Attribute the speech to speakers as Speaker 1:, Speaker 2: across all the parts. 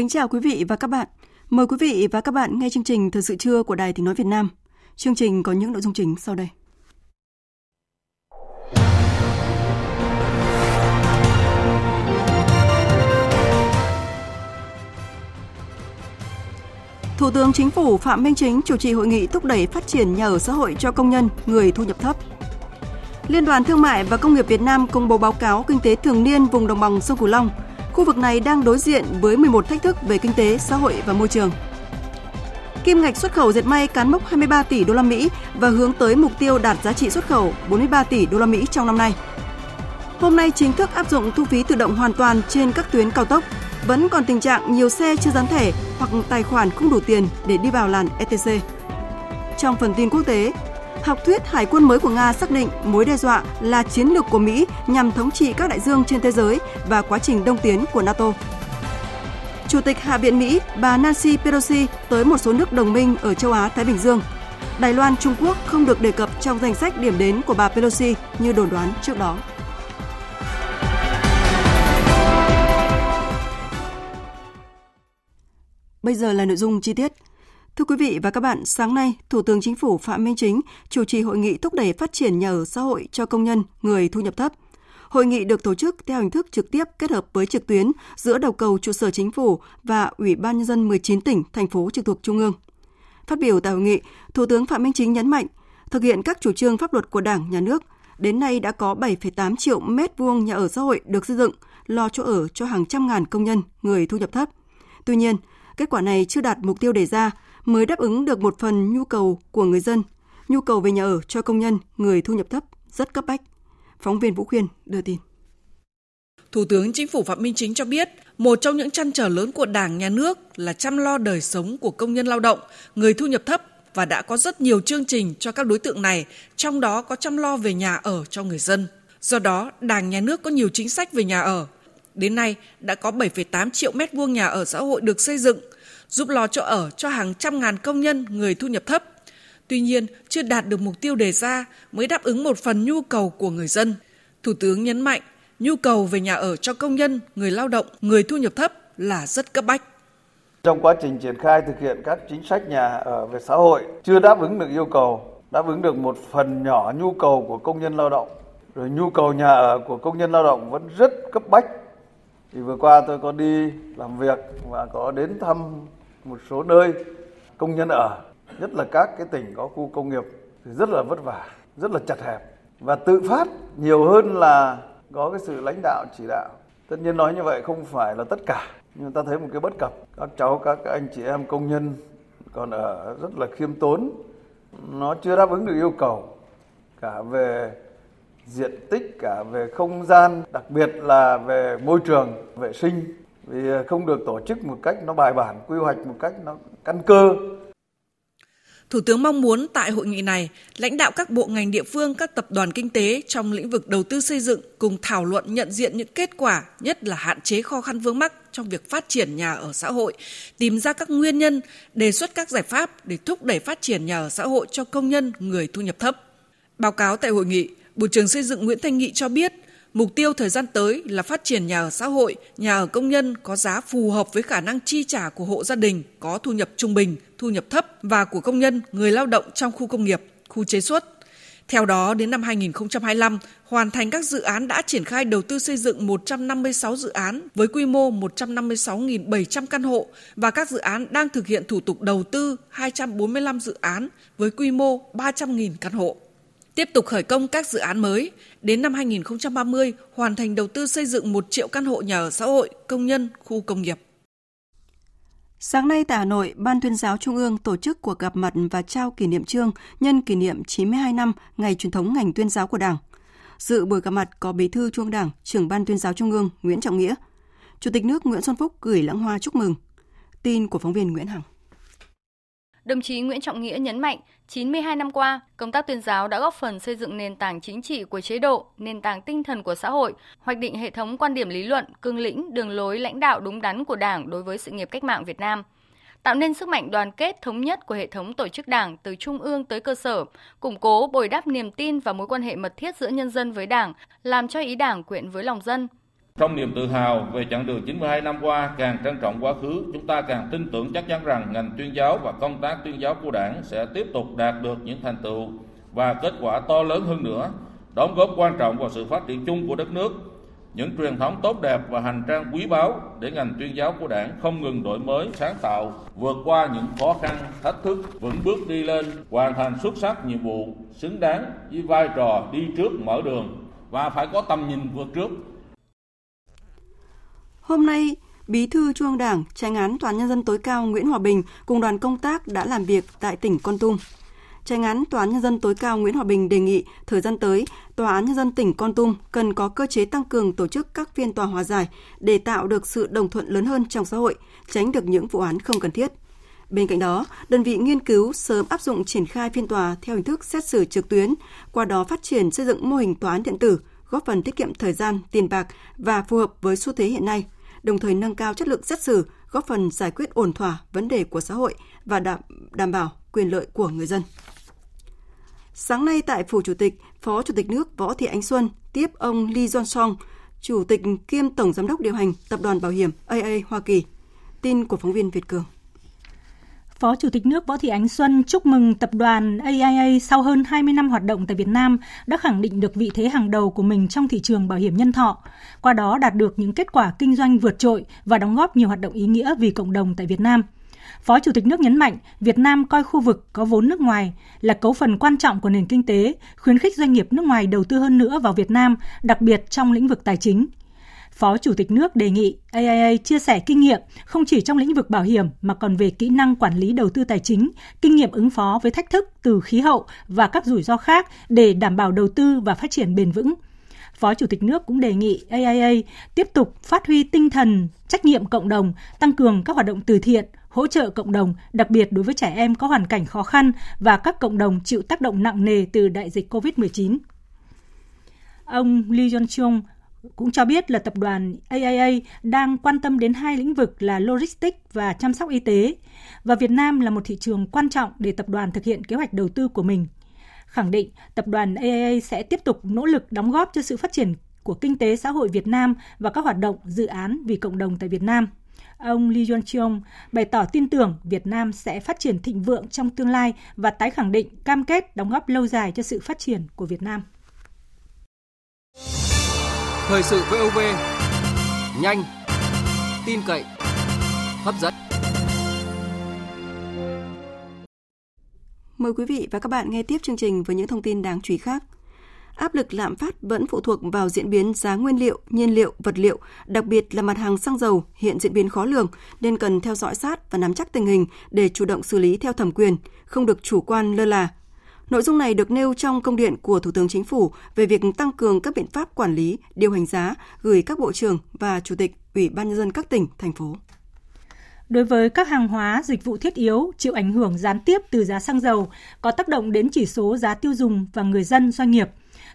Speaker 1: Kính chào quý vị và các bạn. Mời quý vị và các bạn nghe chương trình Thời sự trưa của Đài Tiếng Nói Việt Nam. Chương trình có những nội dung chính sau đây. Thủ tướng Chính phủ Phạm Minh Chính chủ trì hội nghị thúc đẩy phát triển nhà ở xã hội cho công nhân, người thu nhập thấp. Liên đoàn Thương mại và Công nghiệp Việt Nam công bố báo cáo kinh tế thường niên vùng đồng bằng sông Cửu Long khu vực này đang đối diện với 11 thách thức về kinh tế, xã hội và môi trường. Kim ngạch xuất khẩu dệt may cán mốc 23 tỷ đô la Mỹ và hướng tới mục tiêu đạt giá trị xuất khẩu 43 tỷ đô la Mỹ trong năm nay. Hôm nay chính thức áp dụng thu phí tự động hoàn toàn trên các tuyến cao tốc. Vẫn còn tình trạng nhiều xe chưa dán thẻ hoặc tài khoản không đủ tiền để đi vào làn ETC. Trong phần tin quốc tế, Học thuyết Hải quân mới của Nga xác định mối đe dọa là chiến lược của Mỹ nhằm thống trị các đại dương trên thế giới và quá trình đông tiến của NATO. Chủ tịch Hạ viện Mỹ bà Nancy Pelosi tới một số nước đồng minh ở châu Á Thái Bình Dương. Đài Loan, Trung Quốc không được đề cập trong danh sách điểm đến của bà Pelosi như đồn đoán trước đó. Bây giờ là nội dung chi tiết. Thưa quý vị và các bạn, sáng nay, Thủ tướng Chính phủ Phạm Minh Chính chủ trì hội nghị thúc đẩy phát triển nhà ở xã hội cho công nhân, người thu nhập thấp. Hội nghị được tổ chức theo hình thức trực tiếp kết hợp với trực tuyến giữa đầu cầu trụ sở chính phủ và Ủy ban nhân dân 19 tỉnh, thành phố trực thuộc Trung ương. Phát biểu tại hội nghị, Thủ tướng Phạm Minh Chính nhấn mạnh, thực hiện các chủ trương pháp luật của Đảng, Nhà nước, đến nay đã có 7,8 triệu mét vuông nhà ở xã hội được xây dựng, lo chỗ ở cho hàng trăm ngàn công nhân, người thu nhập thấp. Tuy nhiên, kết quả này chưa đạt mục tiêu đề ra mới đáp ứng được một phần nhu cầu của người dân. Nhu cầu về nhà ở cho công nhân, người thu nhập thấp rất cấp bách. Phóng viên Vũ Khuyên đưa tin.
Speaker 2: Thủ tướng Chính phủ Phạm Minh Chính cho biết, một trong những chăn trở lớn của Đảng, Nhà nước là chăm lo đời sống của công nhân lao động, người thu nhập thấp và đã có rất nhiều chương trình cho các đối tượng này, trong đó có chăm lo về nhà ở cho người dân. Do đó, Đảng, Nhà nước có nhiều chính sách về nhà ở. Đến nay, đã có 7,8 triệu mét vuông nhà ở xã hội được xây dựng, giúp lo chỗ ở cho hàng trăm ngàn công nhân người thu nhập thấp. Tuy nhiên, chưa đạt được mục tiêu đề ra mới đáp ứng một phần nhu cầu của người dân. Thủ tướng nhấn mạnh, nhu cầu về nhà ở cho công nhân, người lao động, người thu nhập thấp là rất cấp bách.
Speaker 3: Trong quá trình triển khai thực hiện các chính sách nhà ở về xã hội chưa đáp ứng được yêu cầu, đáp ứng được một phần nhỏ nhu cầu của công nhân lao động. Rồi nhu cầu nhà ở của công nhân lao động vẫn rất cấp bách. Thì vừa qua tôi có đi làm việc và có đến thăm một số nơi công nhân ở, nhất là các cái tỉnh có khu công nghiệp thì rất là vất vả, rất là chặt hẹp và tự phát nhiều hơn là có cái sự lãnh đạo chỉ đạo. Tất nhiên nói như vậy không phải là tất cả, nhưng ta thấy một cái bất cập. Các cháu, các anh chị em công nhân còn ở rất là khiêm tốn, nó chưa đáp ứng được yêu cầu cả về diện tích cả về không gian đặc biệt là về môi trường vệ sinh vì à, không được tổ chức một cách nó bài bản quy hoạch một cách nó căn cơ
Speaker 2: Thủ tướng mong muốn tại hội nghị này, lãnh đạo các bộ ngành địa phương, các tập đoàn kinh tế trong lĩnh vực đầu tư xây dựng cùng thảo luận nhận diện những kết quả, nhất là hạn chế khó khăn vướng mắc trong việc phát triển nhà ở xã hội, tìm ra các nguyên nhân, đề xuất các giải pháp để thúc đẩy phát triển nhà ở xã hội cho công nhân người thu nhập thấp. Báo cáo tại hội nghị, Bộ trưởng Xây dựng Nguyễn Thanh Nghị cho biết, Mục tiêu thời gian tới là phát triển nhà ở xã hội, nhà ở công nhân có giá phù hợp với khả năng chi trả của hộ gia đình có thu nhập trung bình, thu nhập thấp và của công nhân, người lao động trong khu công nghiệp, khu chế xuất. Theo đó, đến năm 2025, hoàn thành các dự án đã triển khai đầu tư xây dựng 156 dự án với quy mô 156.700 căn hộ và các dự án đang thực hiện thủ tục đầu tư 245 dự án với quy mô 300.000 căn hộ. Tiếp tục khởi công các dự án mới, đến năm 2030 hoàn thành đầu tư xây dựng 1 triệu căn hộ nhà ở xã hội, công nhân, khu công nghiệp.
Speaker 1: Sáng nay tại Hà Nội, Ban tuyên giáo Trung ương tổ chức cuộc gặp mặt và trao kỷ niệm trương nhân kỷ niệm 92 năm ngày truyền thống ngành tuyên giáo của Đảng. Dự buổi gặp mặt có Bí thư Trung Đảng, trưởng Ban tuyên giáo Trung ương Nguyễn Trọng Nghĩa. Chủ tịch nước Nguyễn Xuân Phúc gửi lãng hoa chúc mừng. Tin của phóng viên Nguyễn Hằng.
Speaker 4: Đồng chí Nguyễn Trọng Nghĩa nhấn mạnh, 92 năm qua, công tác tuyên giáo đã góp phần xây dựng nền tảng chính trị của chế độ, nền tảng tinh thần của xã hội, hoạch định hệ thống quan điểm lý luận, cương lĩnh, đường lối lãnh đạo đúng đắn của Đảng đối với sự nghiệp cách mạng Việt Nam. Tạo nên sức mạnh đoàn kết thống nhất của hệ thống tổ chức đảng từ trung ương tới cơ sở, củng cố bồi đắp niềm tin và mối quan hệ mật thiết giữa nhân dân với đảng, làm cho ý đảng quyện với lòng dân,
Speaker 5: trong niềm tự hào về chặng đường 92 năm qua, càng trân trọng quá khứ, chúng ta càng tin tưởng chắc chắn rằng ngành tuyên giáo và công tác tuyên giáo của Đảng sẽ tiếp tục đạt được những thành tựu và kết quả to lớn hơn nữa, đóng góp quan trọng vào sự phát triển chung của đất nước. Những truyền thống tốt đẹp và hành trang quý báu để ngành tuyên giáo của Đảng không ngừng đổi mới, sáng tạo, vượt qua những khó khăn, thách thức, vững bước đi lên, hoàn thành xuất sắc nhiệm vụ, xứng đáng với vai trò đi trước mở đường và phải có tầm nhìn vượt trước
Speaker 1: Hôm nay, Bí thư Trung ương Đảng, Tranh án Tòa án nhân dân tối cao Nguyễn Hòa Bình cùng đoàn công tác đã làm việc tại tỉnh Con Tum. Tranh án Tòa án nhân dân tối cao Nguyễn Hòa Bình đề nghị thời gian tới, Tòa án nhân dân tỉnh Con Tum cần có cơ chế tăng cường tổ chức các phiên tòa hòa giải để tạo được sự đồng thuận lớn hơn trong xã hội, tránh được những vụ án không cần thiết. Bên cạnh đó, đơn vị nghiên cứu sớm áp dụng triển khai phiên tòa theo hình thức xét xử trực tuyến, qua đó phát triển xây dựng mô hình tòa án điện tử, góp phần tiết kiệm thời gian, tiền bạc và phù hợp với xu thế hiện nay – đồng thời nâng cao chất lượng xét xử, góp phần giải quyết ổn thỏa vấn đề của xã hội và đảm, đảm bảo quyền lợi của người dân. Sáng nay tại Phủ Chủ tịch, Phó Chủ tịch nước Võ Thị Ánh Xuân tiếp ông Lee John Song, Chủ tịch kiêm Tổng Giám đốc điều hành Tập đoàn Bảo hiểm AA Hoa Kỳ. Tin của phóng viên Việt Cường.
Speaker 6: Phó Chủ tịch nước Võ Thị Ánh Xuân chúc mừng tập đoàn AIA sau hơn 20 năm hoạt động tại Việt Nam đã khẳng định được vị thế hàng đầu của mình trong thị trường bảo hiểm nhân thọ, qua đó đạt được những kết quả kinh doanh vượt trội và đóng góp nhiều hoạt động ý nghĩa vì cộng đồng tại Việt Nam. Phó Chủ tịch nước nhấn mạnh, Việt Nam coi khu vực có vốn nước ngoài là cấu phần quan trọng của nền kinh tế, khuyến khích doanh nghiệp nước ngoài đầu tư hơn nữa vào Việt Nam, đặc biệt trong lĩnh vực tài chính, Phó Chủ tịch nước đề nghị AIA chia sẻ kinh nghiệm không chỉ trong lĩnh vực bảo hiểm mà còn về kỹ năng quản lý đầu tư tài chính, kinh nghiệm ứng phó với thách thức từ khí hậu và các rủi ro khác để đảm bảo đầu tư và phát triển bền vững. Phó Chủ tịch nước cũng đề nghị AIA tiếp tục phát huy tinh thần trách nhiệm cộng đồng, tăng cường các hoạt động từ thiện, hỗ trợ cộng đồng, đặc biệt đối với trẻ em có hoàn cảnh khó khăn và các cộng đồng chịu tác động nặng nề từ đại dịch COVID-19. Ông Lee Jong Chung, cũng cho biết là tập đoàn AIA đang quan tâm đến hai lĩnh vực là logistics và chăm sóc y tế và Việt Nam là một thị trường quan trọng để tập đoàn thực hiện kế hoạch đầu tư của mình. Khẳng định tập đoàn AIA sẽ tiếp tục nỗ lực đóng góp cho sự phát triển của kinh tế xã hội Việt Nam và các hoạt động dự án vì cộng đồng tại Việt Nam. Ông Lee Jong Cheong bày tỏ tin tưởng Việt Nam sẽ phát triển thịnh vượng trong tương lai và tái khẳng định cam kết đóng góp lâu dài cho sự phát triển của Việt Nam.
Speaker 7: Thời sự VOV nhanh, tin cậy, hấp dẫn.
Speaker 1: Mời quý vị và các bạn nghe tiếp chương trình với những thông tin đáng chú ý khác. Áp lực lạm phát vẫn phụ thuộc vào diễn biến giá nguyên liệu, nhiên liệu, vật liệu, đặc biệt là mặt hàng xăng dầu hiện diễn biến khó lường nên cần theo dõi sát và nắm chắc tình hình để chủ động xử lý theo thẩm quyền, không được chủ quan lơ là, Nội dung này được nêu trong công điện của Thủ tướng Chính phủ về việc tăng cường các biện pháp quản lý, điều hành giá gửi các bộ trưởng và chủ tịch Ủy ban nhân dân các tỉnh, thành phố.
Speaker 6: Đối với các hàng hóa, dịch vụ thiết yếu chịu ảnh hưởng gián tiếp từ giá xăng dầu, có tác động đến chỉ số giá tiêu dùng và người dân doanh nghiệp.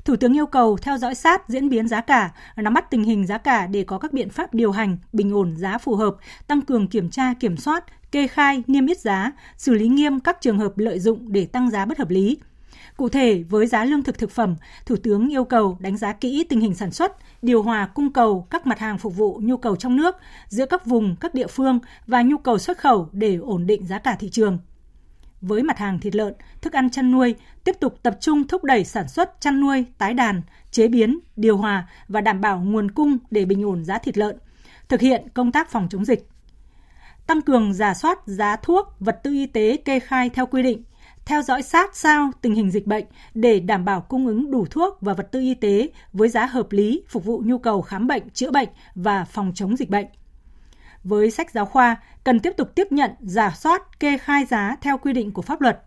Speaker 6: Thủ tướng yêu cầu theo dõi sát diễn biến giá cả, nắm bắt tình hình giá cả để có các biện pháp điều hành, bình ổn giá phù hợp, tăng cường kiểm tra, kiểm soát, kê khai, niêm yết giá, xử lý nghiêm các trường hợp lợi dụng để tăng giá bất hợp lý. Cụ thể, với giá lương thực thực phẩm, Thủ tướng yêu cầu đánh giá kỹ tình hình sản xuất, điều hòa cung cầu các mặt hàng phục vụ nhu cầu trong nước giữa các vùng, các địa phương và nhu cầu xuất khẩu để ổn định giá cả thị trường. Với mặt hàng thịt lợn, thức ăn chăn nuôi, tiếp tục tập trung thúc đẩy sản xuất chăn nuôi, tái đàn, chế biến, điều hòa và đảm bảo nguồn cung để bình ổn giá thịt lợn, thực hiện công tác phòng chống dịch tăng cường giả soát giá thuốc, vật tư y tế kê khai theo quy định, theo dõi sát sao tình hình dịch bệnh để đảm bảo cung ứng đủ thuốc và vật tư y tế với giá hợp lý phục vụ nhu cầu khám bệnh, chữa bệnh và phòng chống dịch bệnh. Với sách giáo khoa, cần tiếp tục tiếp nhận, giả soát, kê khai giá theo quy định của pháp luật.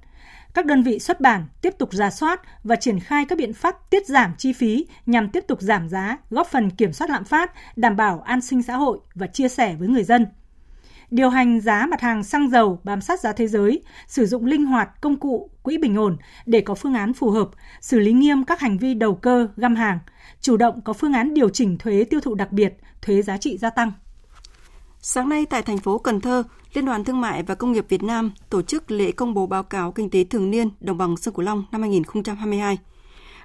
Speaker 6: Các đơn vị xuất bản tiếp tục giả soát và triển khai các biện pháp tiết giảm chi phí nhằm tiếp tục giảm giá, góp phần kiểm soát lạm phát, đảm bảo an sinh xã hội và chia sẻ với người dân – điều hành giá mặt hàng xăng dầu bám sát giá thế giới, sử dụng linh hoạt công cụ quỹ bình ổn để có phương án phù hợp, xử lý nghiêm các hành vi đầu cơ, găm hàng, chủ động có phương án điều chỉnh thuế tiêu thụ đặc biệt, thuế giá trị gia tăng.
Speaker 1: Sáng nay tại thành phố Cần Thơ, Liên đoàn Thương mại và Công nghiệp Việt Nam tổ chức lễ công bố báo cáo kinh tế thường niên đồng bằng sông Cửu Long năm 2022.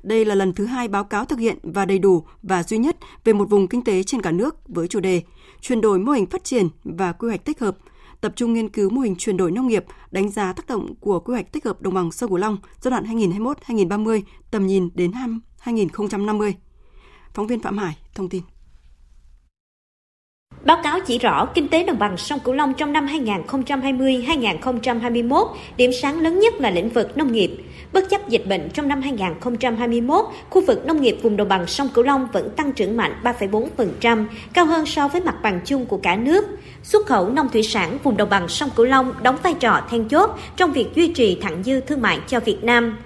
Speaker 1: Đây là lần thứ hai báo cáo thực hiện và đầy đủ và duy nhất về một vùng kinh tế trên cả nước với chủ đề chuyển đổi mô hình phát triển và quy hoạch tích hợp, tập trung nghiên cứu mô hình chuyển đổi nông nghiệp, đánh giá tác động của quy hoạch tích hợp đồng bằng sông Cửu Long giai đoạn 2021-2030, tầm nhìn đến năm 2050. Phóng viên Phạm Hải thông tin.
Speaker 8: Báo cáo chỉ rõ kinh tế đồng bằng sông Cửu Long trong năm 2020-2021, điểm sáng lớn nhất là lĩnh vực nông nghiệp. Bất chấp dịch bệnh trong năm 2021, khu vực nông nghiệp vùng đồng bằng sông Cửu Long vẫn tăng trưởng mạnh 3,4%, cao hơn so với mặt bằng chung của cả nước. Xuất khẩu nông thủy sản vùng đồng bằng sông Cửu Long đóng vai trò then chốt trong việc duy trì thặng dư thương mại cho Việt Nam.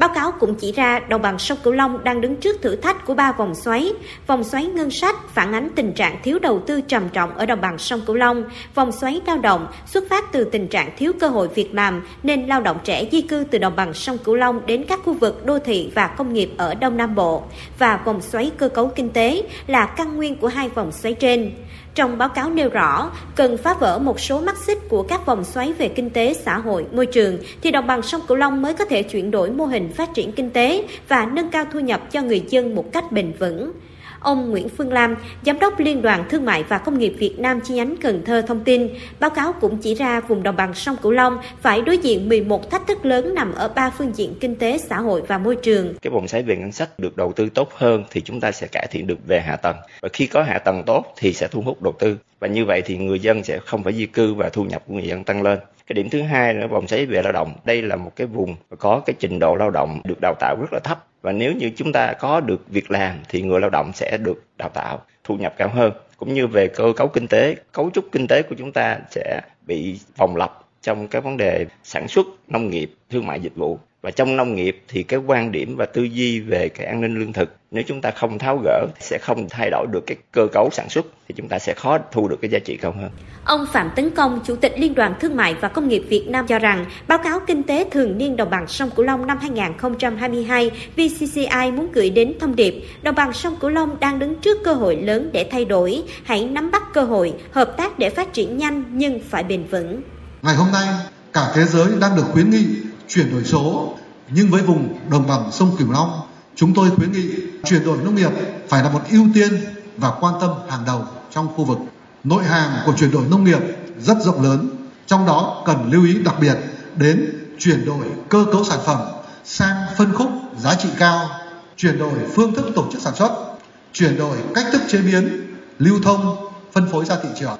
Speaker 8: Báo cáo cũng chỉ ra đồng bằng sông Cửu Long đang đứng trước thử thách của ba vòng xoáy. Vòng xoáy ngân sách phản ánh tình trạng thiếu đầu tư trầm trọng ở đồng bằng sông Cửu Long. Vòng xoáy lao động xuất phát từ tình trạng thiếu cơ hội việc làm, nên lao động trẻ di cư từ đồng bằng sông Cửu Long đến các khu vực đô thị và công nghiệp ở Đông Nam Bộ. Và vòng xoáy cơ cấu kinh tế là căn nguyên của hai vòng xoáy trên. Trong báo cáo nêu rõ, cần phá vỡ một số mắt xích của các vòng xoáy về kinh tế, xã hội, môi trường, thì đồng bằng sông Cửu Long mới có thể chuyển đổi mô hình phát triển kinh tế và nâng cao thu nhập cho người dân một cách bền vững. Ông Nguyễn Phương Lam, Giám đốc Liên đoàn Thương mại và Công nghiệp Việt Nam chi nhánh Cần Thơ thông tin, báo cáo cũng chỉ ra vùng đồng bằng sông Cửu Long phải đối diện 11 thách thức lớn nằm ở ba phương diện kinh tế, xã hội và môi trường.
Speaker 9: Cái vòng xoáy về ngân sách được đầu tư tốt hơn thì chúng ta sẽ cải thiện được về hạ tầng. Và khi có hạ tầng tốt thì sẽ thu hút đầu tư. Và như vậy thì người dân sẽ không phải di cư và thu nhập của người dân tăng lên. Cái điểm thứ hai là vòng xoáy về lao động. Đây là một cái vùng có cái trình độ lao động được đào tạo rất là thấp. Và nếu như chúng ta có được việc làm thì người lao động sẽ được đào tạo, thu nhập cao hơn. Cũng như về cơ cấu kinh tế, cấu trúc kinh tế của chúng ta sẽ bị vòng lặp trong cái vấn đề sản xuất nông nghiệp, thương mại dịch vụ và trong nông nghiệp thì cái quan điểm và tư duy về cái an ninh lương thực nếu chúng ta không tháo gỡ sẽ không thay đổi được cái cơ cấu sản xuất thì chúng ta sẽ khó thu được cái giá trị cao hơn.
Speaker 8: Ông Phạm Tấn Công, Chủ tịch Liên đoàn Thương mại và Công nghiệp Việt Nam cho rằng báo cáo kinh tế thường niên đồng bằng sông Cửu Long năm 2022 VCCI muốn gửi đến thông điệp đồng bằng sông Cửu Long đang đứng trước cơ hội lớn để thay đổi, hãy nắm bắt cơ hội, hợp tác để phát triển nhanh nhưng phải bền vững.
Speaker 10: Ngày hôm nay, cả thế giới đang được khuyến nghị chuyển đổi số. Nhưng với vùng đồng bằng sông Cửu Long, chúng tôi khuyến nghị chuyển đổi nông nghiệp phải là một ưu tiên và quan tâm hàng đầu trong khu vực. Nội hàm của chuyển đổi nông nghiệp rất rộng lớn, trong đó cần lưu ý đặc biệt đến chuyển đổi cơ cấu sản phẩm sang phân khúc giá trị cao, chuyển đổi phương thức tổ chức sản xuất, chuyển đổi cách thức chế biến, lưu thông, phân phối ra thị trường.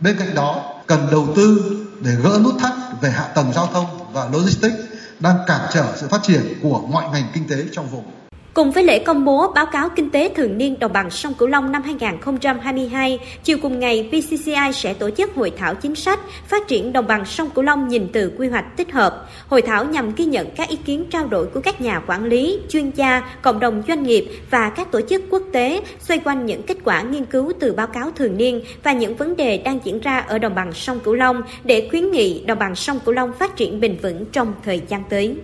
Speaker 10: Bên cạnh đó, cần đầu tư để gỡ nút thắt về hạ tầng giao thông và logistics đang cản trở sự phát triển của mọi ngành kinh tế trong vùng.
Speaker 8: Cùng với lễ công bố báo cáo kinh tế thường niên đồng bằng sông Cửu Long năm 2022, chiều cùng ngày VCCI sẽ tổ chức hội thảo chính sách phát triển đồng bằng sông Cửu Long nhìn từ quy hoạch tích hợp. Hội thảo nhằm ghi nhận các ý kiến trao đổi của các nhà quản lý, chuyên gia, cộng đồng doanh nghiệp và các tổ chức quốc tế xoay quanh những kết quả nghiên cứu từ báo cáo thường niên và những vấn đề đang diễn ra ở đồng bằng sông Cửu Long để khuyến nghị đồng bằng sông Cửu Long phát triển bền vững trong thời gian tới.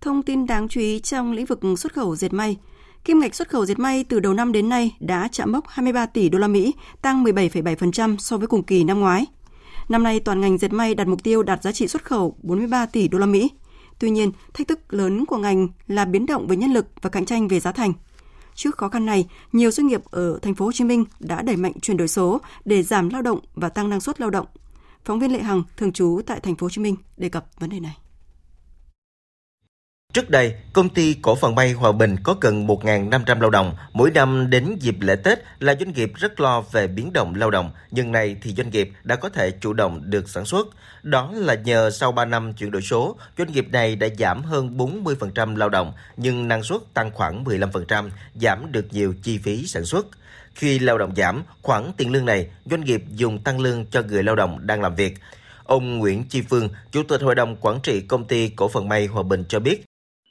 Speaker 1: Thông tin đáng chú ý trong lĩnh vực xuất khẩu dệt may. Kim ngạch xuất khẩu dệt may từ đầu năm đến nay đã chạm mốc 23 tỷ đô la Mỹ, tăng 17,7% so với cùng kỳ năm ngoái. Năm nay toàn ngành dệt may đặt mục tiêu đạt giá trị xuất khẩu 43 tỷ đô la Mỹ. Tuy nhiên, thách thức lớn của ngành là biến động về nhân lực và cạnh tranh về giá thành. Trước khó khăn này, nhiều doanh nghiệp ở thành phố Hồ Chí Minh đã đẩy mạnh chuyển đổi số để giảm lao động và tăng năng suất lao động. Phóng viên Lệ Hằng thường trú tại thành phố Hồ Chí Minh đề cập vấn đề này.
Speaker 11: Trước đây, công ty cổ phần may Hòa Bình có gần 1.500 lao động. Mỗi năm đến dịp lễ Tết là doanh nghiệp rất lo về biến động lao động, nhưng nay thì doanh nghiệp đã có thể chủ động được sản xuất. Đó là nhờ sau 3 năm chuyển đổi số, doanh nghiệp này đã giảm hơn 40% lao động, nhưng năng suất tăng khoảng 15%, giảm được nhiều chi phí sản xuất. Khi lao động giảm, khoản tiền lương này doanh nghiệp dùng tăng lương cho người lao động đang làm việc. Ông Nguyễn Chi Phương, Chủ tịch Hội đồng Quản trị Công ty Cổ phần May Hòa Bình cho biết,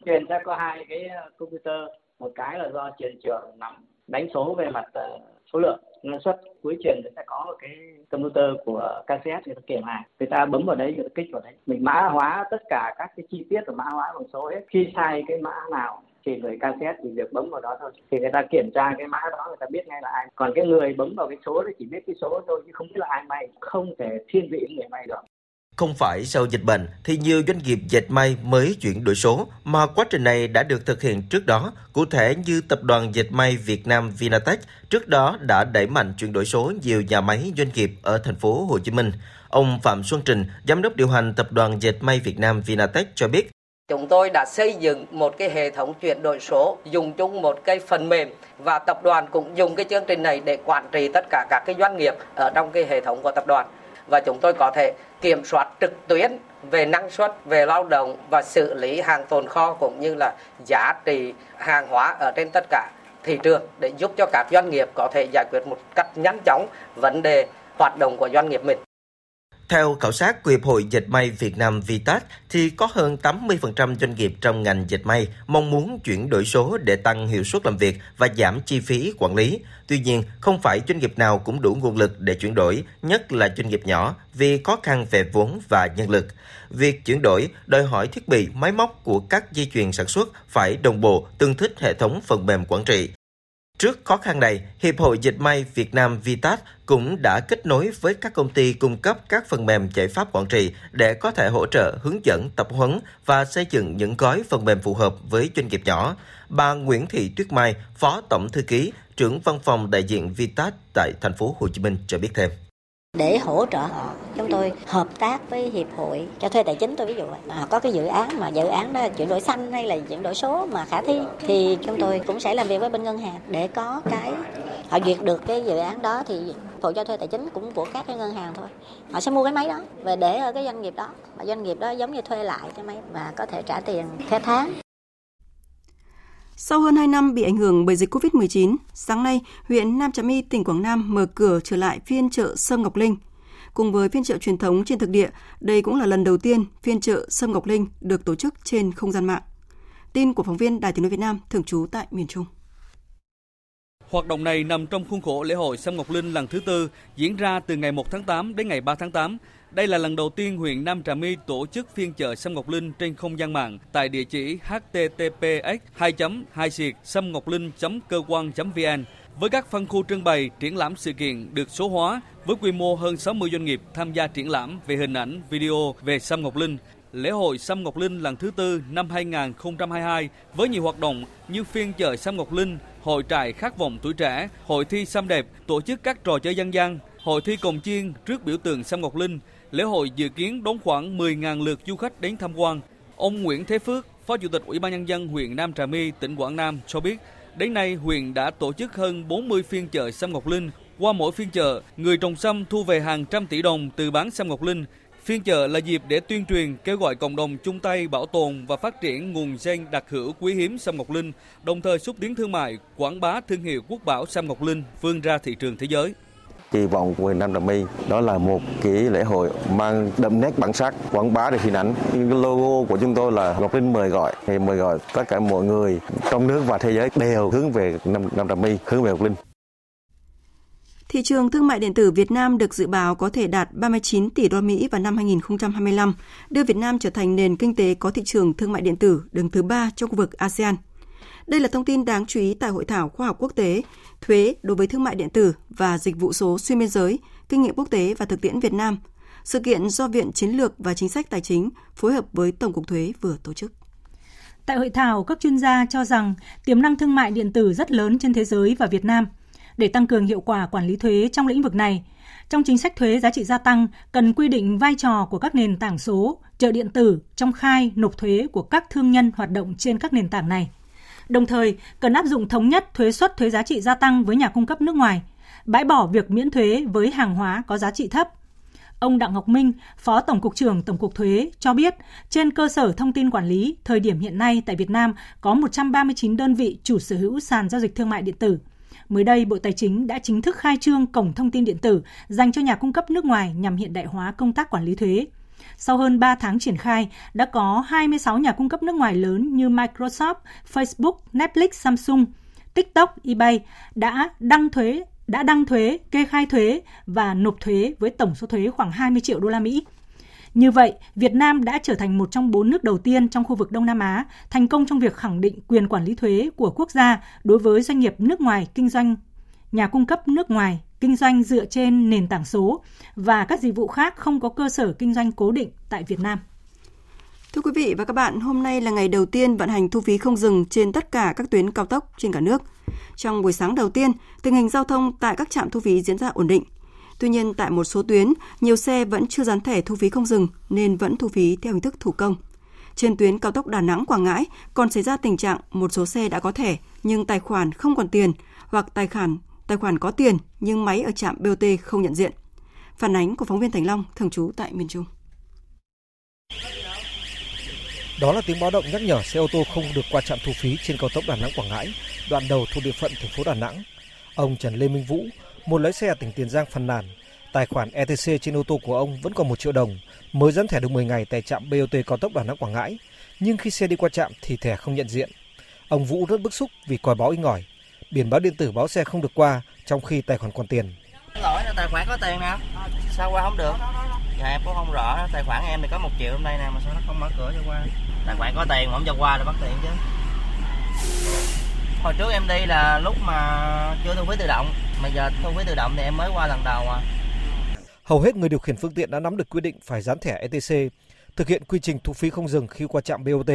Speaker 12: truyền sẽ có hai cái ờ, computer. Một cái là do truyền trưởng nắm đánh số về mặt uh, số lượng năng suất. Cuối truyền sẽ có một cái computer của KCS người ta kiểm hàng người ta bấm vào đấy người ta kích vào đấy. Mình mã hóa tất cả các cái chi tiết và mã hóa bằng số hết. Khi sai cái mã nào thì người KCS chỉ việc bấm vào đó thôi. Thì người ta kiểm tra cái mã đó người ta biết ngay là ai. Còn cái người bấm vào cái số thì chỉ biết cái số thôi chứ không biết là ai may. Không thể thiên vị người may được
Speaker 11: không phải sau dịch bệnh thì nhiều doanh nghiệp dệt may mới chuyển đổi số, mà quá trình này đã được thực hiện trước đó. Cụ thể như Tập đoàn Dệt may Việt Nam Vinatech trước đó đã đẩy mạnh chuyển đổi số nhiều nhà máy doanh nghiệp ở thành phố Hồ Chí Minh. Ông Phạm Xuân Trình, Giám đốc điều hành Tập đoàn Dệt may Việt Nam Vinatech cho biết,
Speaker 13: Chúng tôi đã xây dựng một cái hệ thống chuyển đổi số, dùng chung một cái phần mềm và tập đoàn cũng dùng cái chương trình này để quản trị tất cả các cái doanh nghiệp ở trong cái hệ thống của tập đoàn và chúng tôi có thể kiểm soát trực tuyến về năng suất, về lao động và xử lý hàng tồn kho cũng như là giá trị hàng hóa ở trên tất cả thị trường để giúp cho các doanh nghiệp có thể giải quyết một cách nhanh chóng vấn đề hoạt động của doanh nghiệp mình.
Speaker 11: Theo khảo sát của Hiệp hội Dệt may Việt Nam Vitat thì có hơn 80% doanh nghiệp trong ngành dệt may mong muốn chuyển đổi số để tăng hiệu suất làm việc và giảm chi phí quản lý. Tuy nhiên, không phải doanh nghiệp nào cũng đủ nguồn lực để chuyển đổi, nhất là doanh nghiệp nhỏ vì khó khăn về vốn và nhân lực. Việc chuyển đổi đòi hỏi thiết bị, máy móc của các dây chuyền sản xuất phải đồng bộ, tương thích hệ thống phần mềm quản trị. Trước khó khăn này, Hiệp hội Dịch may Việt Nam Vitat cũng đã kết nối với các công ty cung cấp các phần mềm giải pháp quản trị để có thể hỗ trợ hướng dẫn, tập huấn và xây dựng những gói phần mềm phù hợp với doanh nghiệp nhỏ. Bà Nguyễn Thị Tuyết Mai, Phó Tổng Thư ký, trưởng văn phòng đại diện Vitat tại thành phố Hồ Chí Minh cho biết thêm
Speaker 14: để hỗ trợ. Họ chúng tôi hợp tác với hiệp hội cho thuê tài chính tôi ví dụ vậy. À, có cái dự án mà dự án đó chuyển đổi xanh hay là chuyển đổi số mà khả thi, thì chúng tôi cũng sẽ làm việc với bên ngân hàng để có cái, họ duyệt được cái dự án đó thì phụ cho thuê tài chính cũng của các cái ngân hàng thôi. Họ sẽ mua cái máy đó về để ở cái doanh nghiệp đó. Và doanh nghiệp đó giống như thuê lại cái máy và có thể trả tiền theo tháng
Speaker 1: sau hơn 2 năm bị ảnh hưởng bởi dịch COVID-19, sáng nay, huyện Nam Trà My, tỉnh Quảng Nam mở cửa trở lại phiên chợ Sâm Ngọc Linh. Cùng với phiên chợ truyền thống trên thực địa, đây cũng là lần đầu tiên phiên chợ Sâm Ngọc Linh được tổ chức trên không gian mạng. Tin của phóng viên Đài Tiếng nói Việt Nam thường trú tại miền Trung.
Speaker 15: Hoạt động này nằm trong khuôn khổ lễ hội Sâm Ngọc Linh lần thứ tư diễn ra từ ngày 1 tháng 8 đến ngày 3 tháng 8 đây là lần đầu tiên huyện Nam Trà My tổ chức phiên chợ sâm ngọc linh trên không gian mạng tại địa chỉ https 2 2 sâm ngọc linh cơ quan vn với các phân khu trưng bày triển lãm sự kiện được số hóa với quy mô hơn 60 doanh nghiệp tham gia triển lãm về hình ảnh, video về sâm ngọc linh. Lễ hội Sâm Ngọc Linh lần thứ tư năm 2022 với nhiều hoạt động như phiên chợ Sâm Ngọc Linh, hội trại khát vọng tuổi trẻ, hội thi sâm đẹp, tổ chức các trò chơi dân gian, hội thi cồng chiên trước biểu tượng Sâm Ngọc Linh, Lễ hội dự kiến đón khoảng 10.000 lượt du khách đến tham quan. Ông Nguyễn Thế Phước, Phó Chủ tịch Ủy ban Nhân dân huyện Nam Trà My, tỉnh Quảng Nam cho biết, đến nay huyện đã tổ chức hơn 40 phiên chợ sâm ngọc linh. Qua mỗi phiên chợ, người trồng sâm thu về hàng trăm tỷ đồng từ bán sâm ngọc linh. Phiên chợ là dịp để tuyên truyền, kêu gọi cộng đồng chung tay bảo tồn và phát triển nguồn gen đặc hữu quý hiếm sâm ngọc linh, đồng thời xúc tiến thương mại, quảng bá thương hiệu quốc bảo sâm ngọc linh vươn ra thị trường thế giới.
Speaker 16: Kỳ vọng của Nam Trà My đó là một cái lễ hội mang đậm nét bản sắc, quảng bá được hình ảnh. Cái logo của chúng tôi là Ngọc Linh mời gọi, thì mời gọi tất cả mọi người trong nước và thế giới đều hướng về Nam, Nam Trà My, hướng về Ngọc Linh.
Speaker 1: Thị trường thương mại điện tử Việt Nam được dự báo có thể đạt 39 tỷ đô Mỹ vào năm 2025, đưa Việt Nam trở thành nền kinh tế có thị trường thương mại điện tử đứng thứ ba trong khu vực ASEAN. Đây là thông tin đáng chú ý tại hội thảo khoa học quốc tế thuế đối với thương mại điện tử và dịch vụ số xuyên biên giới, kinh nghiệm quốc tế và thực tiễn Việt Nam. Sự kiện do Viện Chiến lược và Chính sách Tài chính phối hợp với Tổng cục Thuế vừa tổ chức.
Speaker 6: Tại hội thảo, các chuyên gia cho rằng tiềm năng thương mại điện tử rất lớn trên thế giới và Việt Nam. Để tăng cường hiệu quả quản lý thuế trong lĩnh vực này, Trong chính sách thuế giá trị gia tăng, cần quy định vai trò của các nền tảng số, chợ điện tử trong khai nộp thuế của các thương nhân hoạt động trên các nền tảng này. Đồng thời, cần áp dụng thống nhất thuế suất thuế giá trị gia tăng với nhà cung cấp nước ngoài, bãi bỏ việc miễn thuế với hàng hóa có giá trị thấp. Ông Đặng Ngọc Minh, Phó Tổng cục trưởng Tổng cục Thuế cho biết, trên cơ sở thông tin quản lý, thời điểm hiện nay tại Việt Nam có 139 đơn vị chủ sở hữu sàn giao dịch thương mại điện tử. Mới đây, Bộ Tài chính đã chính thức khai trương cổng thông tin điện tử dành cho nhà cung cấp nước ngoài nhằm hiện đại hóa công tác quản lý thuế. Sau hơn 3 tháng triển khai, đã có 26 nhà cung cấp nước ngoài lớn như Microsoft, Facebook, Netflix, Samsung, TikTok, eBay đã đăng thuế đã đăng thuế, kê khai thuế và nộp thuế với tổng số thuế khoảng 20 triệu đô la Mỹ. Như vậy, Việt Nam đã trở thành một trong bốn nước đầu tiên trong khu vực Đông Nam Á thành công trong việc khẳng định quyền quản lý thuế của quốc gia đối với doanh nghiệp nước ngoài kinh doanh, nhà cung cấp nước ngoài kinh doanh dựa trên nền tảng số và các dịch vụ khác không có cơ sở kinh doanh cố định tại Việt Nam.
Speaker 1: Thưa quý vị và các bạn, hôm nay là ngày đầu tiên vận hành thu phí không dừng trên tất cả các tuyến cao tốc trên cả nước. Trong buổi sáng đầu tiên, tình hình giao thông tại các trạm thu phí diễn ra ổn định. Tuy nhiên, tại một số tuyến, nhiều xe vẫn chưa dán thẻ thu phí không dừng nên vẫn thu phí theo hình thức thủ công. Trên tuyến cao tốc Đà Nẵng Quảng Ngãi còn xảy ra tình trạng một số xe đã có thẻ nhưng tài khoản không còn tiền hoặc tài khoản tài khoản có tiền nhưng máy ở trạm BOT không nhận diện. Phản ánh của phóng viên Thành Long thường trú tại miền Trung.
Speaker 17: Đó là tiếng báo động nhắc nhở xe ô tô không được qua trạm thu phí trên cao tốc Đà Nẵng Quảng Ngãi, đoạn đầu thuộc địa phận thành phố Đà Nẵng. Ông Trần Lê Minh Vũ, một lái xe tỉnh Tiền Giang phàn nàn, tài khoản ETC trên ô tô của ông vẫn còn 1 triệu đồng, mới dán thẻ được 10 ngày tại trạm BOT cao tốc Đà Nẵng Quảng Ngãi, nhưng khi xe đi qua trạm thì thẻ không nhận diện. Ông Vũ rất bức xúc vì còi báo inh ỏi, biển báo điện tử báo xe không được qua trong khi tài khoản còn tiền.
Speaker 18: Lỗi là tài khoản có tiền nè, sao qua không được? Dạ em cũng không rõ, tài khoản em thì có một triệu hôm nay nè mà sao nó không mở cửa cho qua? Tài khoản có tiền mà không cho qua là bắt tiền chứ. Hồi trước em đi là lúc mà chưa thu phí tự động, mà giờ thu phí tự động thì em mới qua lần đầu à.
Speaker 17: Hầu hết người điều khiển phương tiện đã nắm được quy định phải dán thẻ ETC, thực hiện quy trình thu phí không dừng khi qua trạm BOT.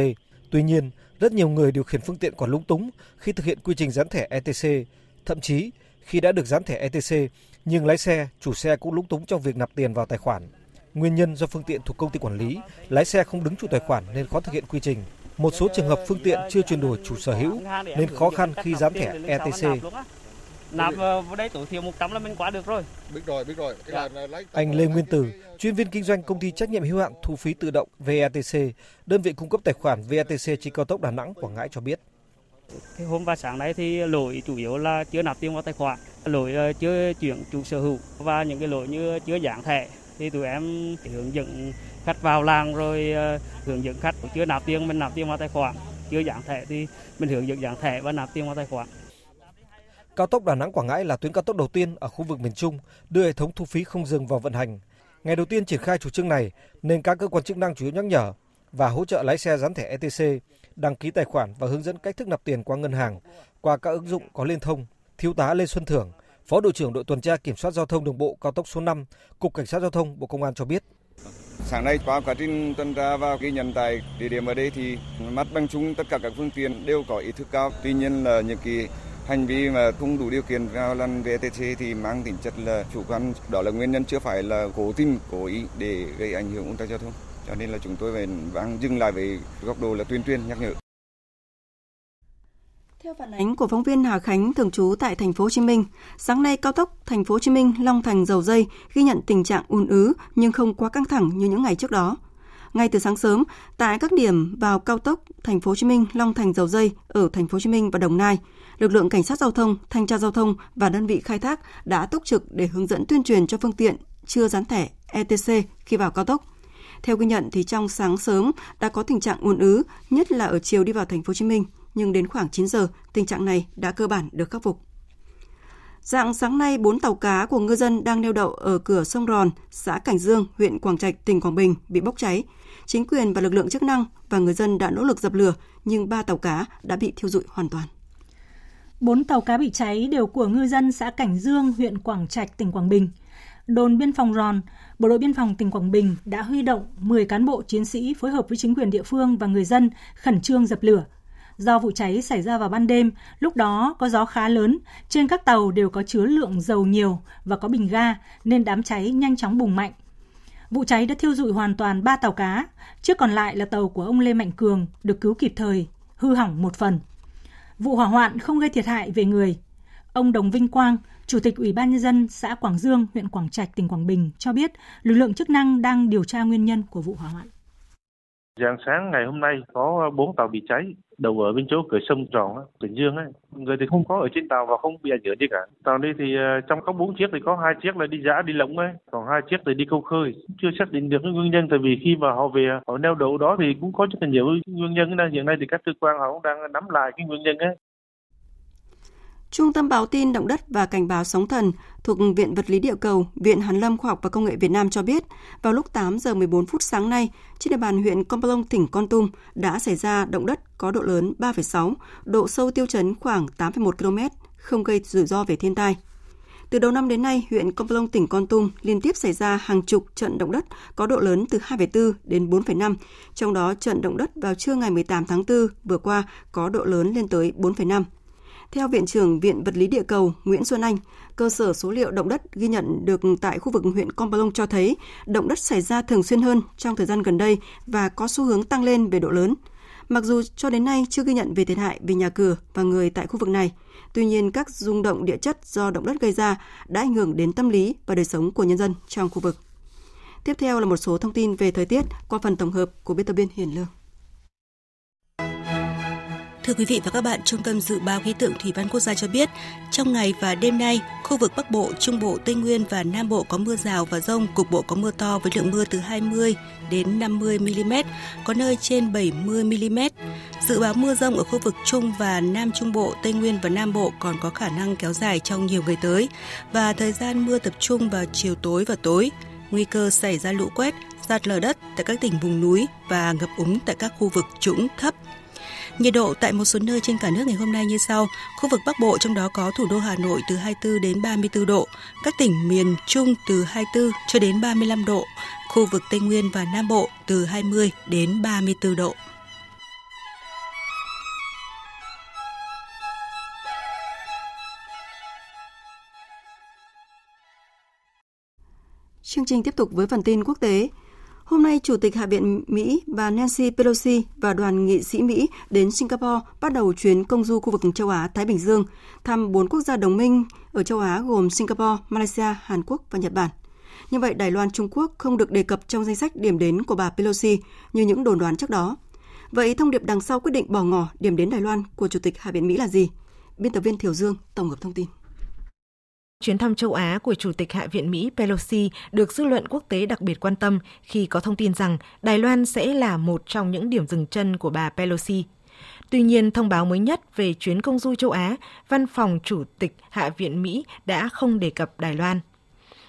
Speaker 17: Tuy nhiên, rất nhiều người điều khiển phương tiện còn lúng túng khi thực hiện quy trình dán thẻ ETC, thậm chí khi đã được dán thẻ ETC nhưng lái xe, chủ xe cũng lúng túng trong việc nạp tiền vào tài khoản. Nguyên nhân do phương tiện thuộc công ty quản lý, lái xe không đứng chủ tài khoản nên khó thực hiện quy trình. Một số trường hợp phương tiện chưa chuyển đổi chủ sở hữu nên khó khăn khi dán thẻ ETC.
Speaker 19: Nạp vào đây tối thiểu 100 là mình qua được rồi.
Speaker 17: Biết rồi, biết rồi. Cái là lấy... Anh Lê Nguyên Tử, chuyên viên kinh doanh công ty trách nhiệm hữu hạn thu phí tự động VATC, đơn vị cung cấp tài khoản VATC trên cao tốc Đà Nẵng Quảng Ngãi cho biết.
Speaker 19: Cái hôm và sáng nay thì lỗi chủ yếu là chưa nạp tiền vào tài khoản, lỗi chưa chuyển chủ sở hữu và những cái lỗi như chưa dán thẻ thì tụi em hướng dẫn khách vào làng rồi hướng dẫn khách chưa nạp tiền mình nạp tiền vào tài khoản, chưa dán thẻ thì mình hướng dẫn dán thẻ và nạp tiền vào tài khoản.
Speaker 17: Cao tốc Đà Nẵng Quảng Ngãi là tuyến cao tốc đầu tiên ở khu vực miền Trung đưa hệ thống thu phí không dừng vào vận hành. Ngày đầu tiên triển khai chủ trương này nên các cơ quan chức năng chủ yếu nhắc nhở và hỗ trợ lái xe dán thẻ ETC, đăng ký tài khoản và hướng dẫn cách thức nạp tiền qua ngân hàng qua các ứng dụng có liên thông. Thiếu tá Lê Xuân Thưởng, Phó đội trưởng đội tuần tra kiểm soát giao thông đường bộ cao tốc số 5, Cục Cảnh sát giao thông Bộ Công an cho biết.
Speaker 20: Sáng nay qua quá trình tuần tra và ghi nhận tại địa điểm ở đây thì mắt bằng chúng tất cả các phương tiện đều có ý thức cao. Tuy nhiên là những cái hành vi mà không đủ điều kiện vào lần VTC thì mang tính chất là chủ quan. Đó là nguyên nhân chưa phải là cố tình cố ý để gây ảnh hưởng ủn tắc giao thông. Cho nên là chúng tôi phải đang dừng lại với góc độ là tuyên truyền nhắc nhở.
Speaker 1: Theo phản ánh của phóng viên Hà Khánh thường trú tại thành phố Hồ Chí Minh, sáng nay cao tốc thành phố Hồ Chí Minh Long Thành Dầu Dây ghi nhận tình trạng ùn ứ nhưng không quá căng thẳng như những ngày trước đó. Ngay từ sáng sớm, tại các điểm vào cao tốc thành phố Hồ Chí Minh Long Thành Dầu Dây ở thành phố Hồ Chí Minh và Đồng Nai, lực lượng cảnh sát giao thông, thanh tra giao thông và đơn vị khai thác đã túc trực để hướng dẫn tuyên truyền cho phương tiện chưa dán thẻ ETC khi vào cao tốc. Theo ghi nhận thì trong sáng sớm đã có tình trạng ùn ứ, nhất là ở chiều đi vào thành phố Hồ Chí Minh, nhưng đến khoảng 9 giờ, tình trạng này đã cơ bản được khắc phục. Dạng sáng nay, bốn tàu cá của ngư dân đang neo đậu ở cửa sông Ròn, xã Cảnh Dương, huyện Quảng Trạch, tỉnh Quảng Bình bị bốc cháy. Chính quyền và lực lượng chức năng và người dân đã nỗ lực dập lửa, nhưng ba tàu cá đã bị thiêu dụi hoàn toàn.
Speaker 6: Bốn tàu cá bị cháy đều của ngư dân xã Cảnh Dương, huyện Quảng Trạch, tỉnh Quảng Bình. Đồn biên phòng Ròn, Bộ đội biên phòng tỉnh Quảng Bình đã huy động 10 cán bộ chiến sĩ phối hợp với chính quyền địa phương và người dân khẩn trương dập lửa. Do vụ cháy xảy ra vào ban đêm, lúc đó có gió khá lớn, trên các tàu đều có chứa lượng dầu nhiều và có bình ga nên đám cháy nhanh chóng bùng mạnh. Vụ cháy đã thiêu dụi hoàn toàn 3 tàu cá, chiếc còn lại là tàu của ông Lê Mạnh Cường được cứu kịp thời, hư hỏng một phần. Vụ hỏa hoạn không gây thiệt hại về người. Ông Đồng Vinh Quang, Chủ tịch Ủy ban nhân dân xã Quảng Dương, huyện Quảng Trạch, tỉnh Quảng Bình cho biết lực lượng chức năng đang điều tra nguyên nhân của vụ hỏa hoạn.
Speaker 21: Dạng sáng ngày hôm nay có 4 tàu bị cháy, đầu ở bên chỗ cửa sông Tròn, Bình Dương ấy. Người thì không có ở trên tàu và không bị ảnh hưởng gì cả. Tàu đi thì ờ, trong có bốn chiếc thì có hai chiếc là đi giã đi lộng ấy, còn hai chiếc thì đi câu khơi. Chưa xác định được cái nguyên nhân tại vì khi mà họ về họ neo đậu đó thì cũng có rất là nhiều nguyên nhân đang hiện nay thì các cơ quan họ cũng đang nắm lại cái nguyên nhân ấy.
Speaker 1: Trung tâm báo tin động đất và cảnh báo sóng thần thuộc Viện Vật lý Địa cầu, Viện Hàn lâm Khoa học và Công nghệ Việt Nam cho biết, vào lúc 8 giờ 14 phút sáng nay, trên địa bàn huyện Con Plong, tỉnh Con Tum đã xảy ra động đất có độ lớn 3,6, độ sâu tiêu chấn khoảng 8,1 km, không gây rủi ro về thiên tai. Từ đầu năm đến nay, huyện Con Plong, tỉnh Con Tum liên tiếp xảy ra hàng chục trận động đất có độ lớn từ 2,4 đến 4,5, trong đó trận động đất vào trưa ngày 18 tháng 4 vừa qua có độ lớn lên tới 4,5. Theo Viện trưởng Viện Vật lý Địa cầu Nguyễn Xuân Anh, cơ sở số liệu động đất ghi nhận được tại khu vực huyện Con Plong cho thấy động đất xảy ra thường xuyên hơn trong thời gian gần đây và có xu hướng tăng lên về độ lớn. Mặc dù cho đến nay chưa ghi nhận về thiệt hại về nhà cửa và người tại khu vực này, tuy nhiên các rung động địa chất do động đất gây ra đã ảnh hưởng đến tâm lý và đời sống của nhân dân trong khu vực. Tiếp theo là một số thông tin về thời tiết qua phần tổng hợp của biên tập viên Hiền Lương.
Speaker 22: Thưa quý vị và các bạn, Trung tâm Dự báo Khí tượng Thủy văn Quốc gia cho biết, trong ngày và đêm nay, khu vực Bắc Bộ, Trung Bộ, Tây Nguyên và Nam Bộ có mưa rào và rông, cục bộ có mưa to với lượng mưa từ 20 đến 50 mm, có nơi trên 70 mm. Dự báo mưa rông ở khu vực Trung và Nam Trung Bộ, Tây Nguyên và Nam Bộ còn có khả năng kéo dài trong nhiều ngày tới và thời gian mưa tập trung vào chiều tối và tối. Nguy cơ xảy ra lũ quét, sạt lở đất tại các tỉnh vùng núi và ngập úng tại các khu vực trũng thấp Nhiệt độ tại một số nơi trên cả nước ngày hôm nay như sau. Khu vực Bắc Bộ trong đó có thủ đô Hà Nội từ 24 đến 34 độ, các tỉnh miền Trung từ 24 cho đến 35 độ, khu vực Tây Nguyên và Nam Bộ từ 20 đến 34 độ.
Speaker 1: Chương trình tiếp tục với phần tin quốc tế. Hôm nay, Chủ tịch Hạ viện Mỹ bà Nancy Pelosi và đoàn nghị sĩ Mỹ đến Singapore bắt đầu chuyến công du khu vực châu Á-Thái Bình Dương, thăm bốn quốc gia đồng minh ở châu Á gồm Singapore, Malaysia, Hàn Quốc và Nhật Bản. Như vậy, Đài Loan Trung Quốc không được đề cập trong danh sách điểm đến của bà Pelosi như những đồn đoán trước đó. Vậy thông điệp đằng sau quyết định bỏ ngỏ điểm đến Đài Loan của Chủ tịch Hạ viện Mỹ là gì? Biên tập viên Thiều Dương tổng hợp thông tin.
Speaker 23: Chuyến thăm châu Á của Chủ tịch Hạ viện Mỹ Pelosi được dư luận quốc tế đặc biệt quan tâm khi có thông tin rằng Đài Loan sẽ là một trong những điểm dừng chân của bà Pelosi. Tuy nhiên, thông báo mới nhất về chuyến công du châu Á, văn phòng Chủ tịch Hạ viện Mỹ đã không đề cập Đài Loan.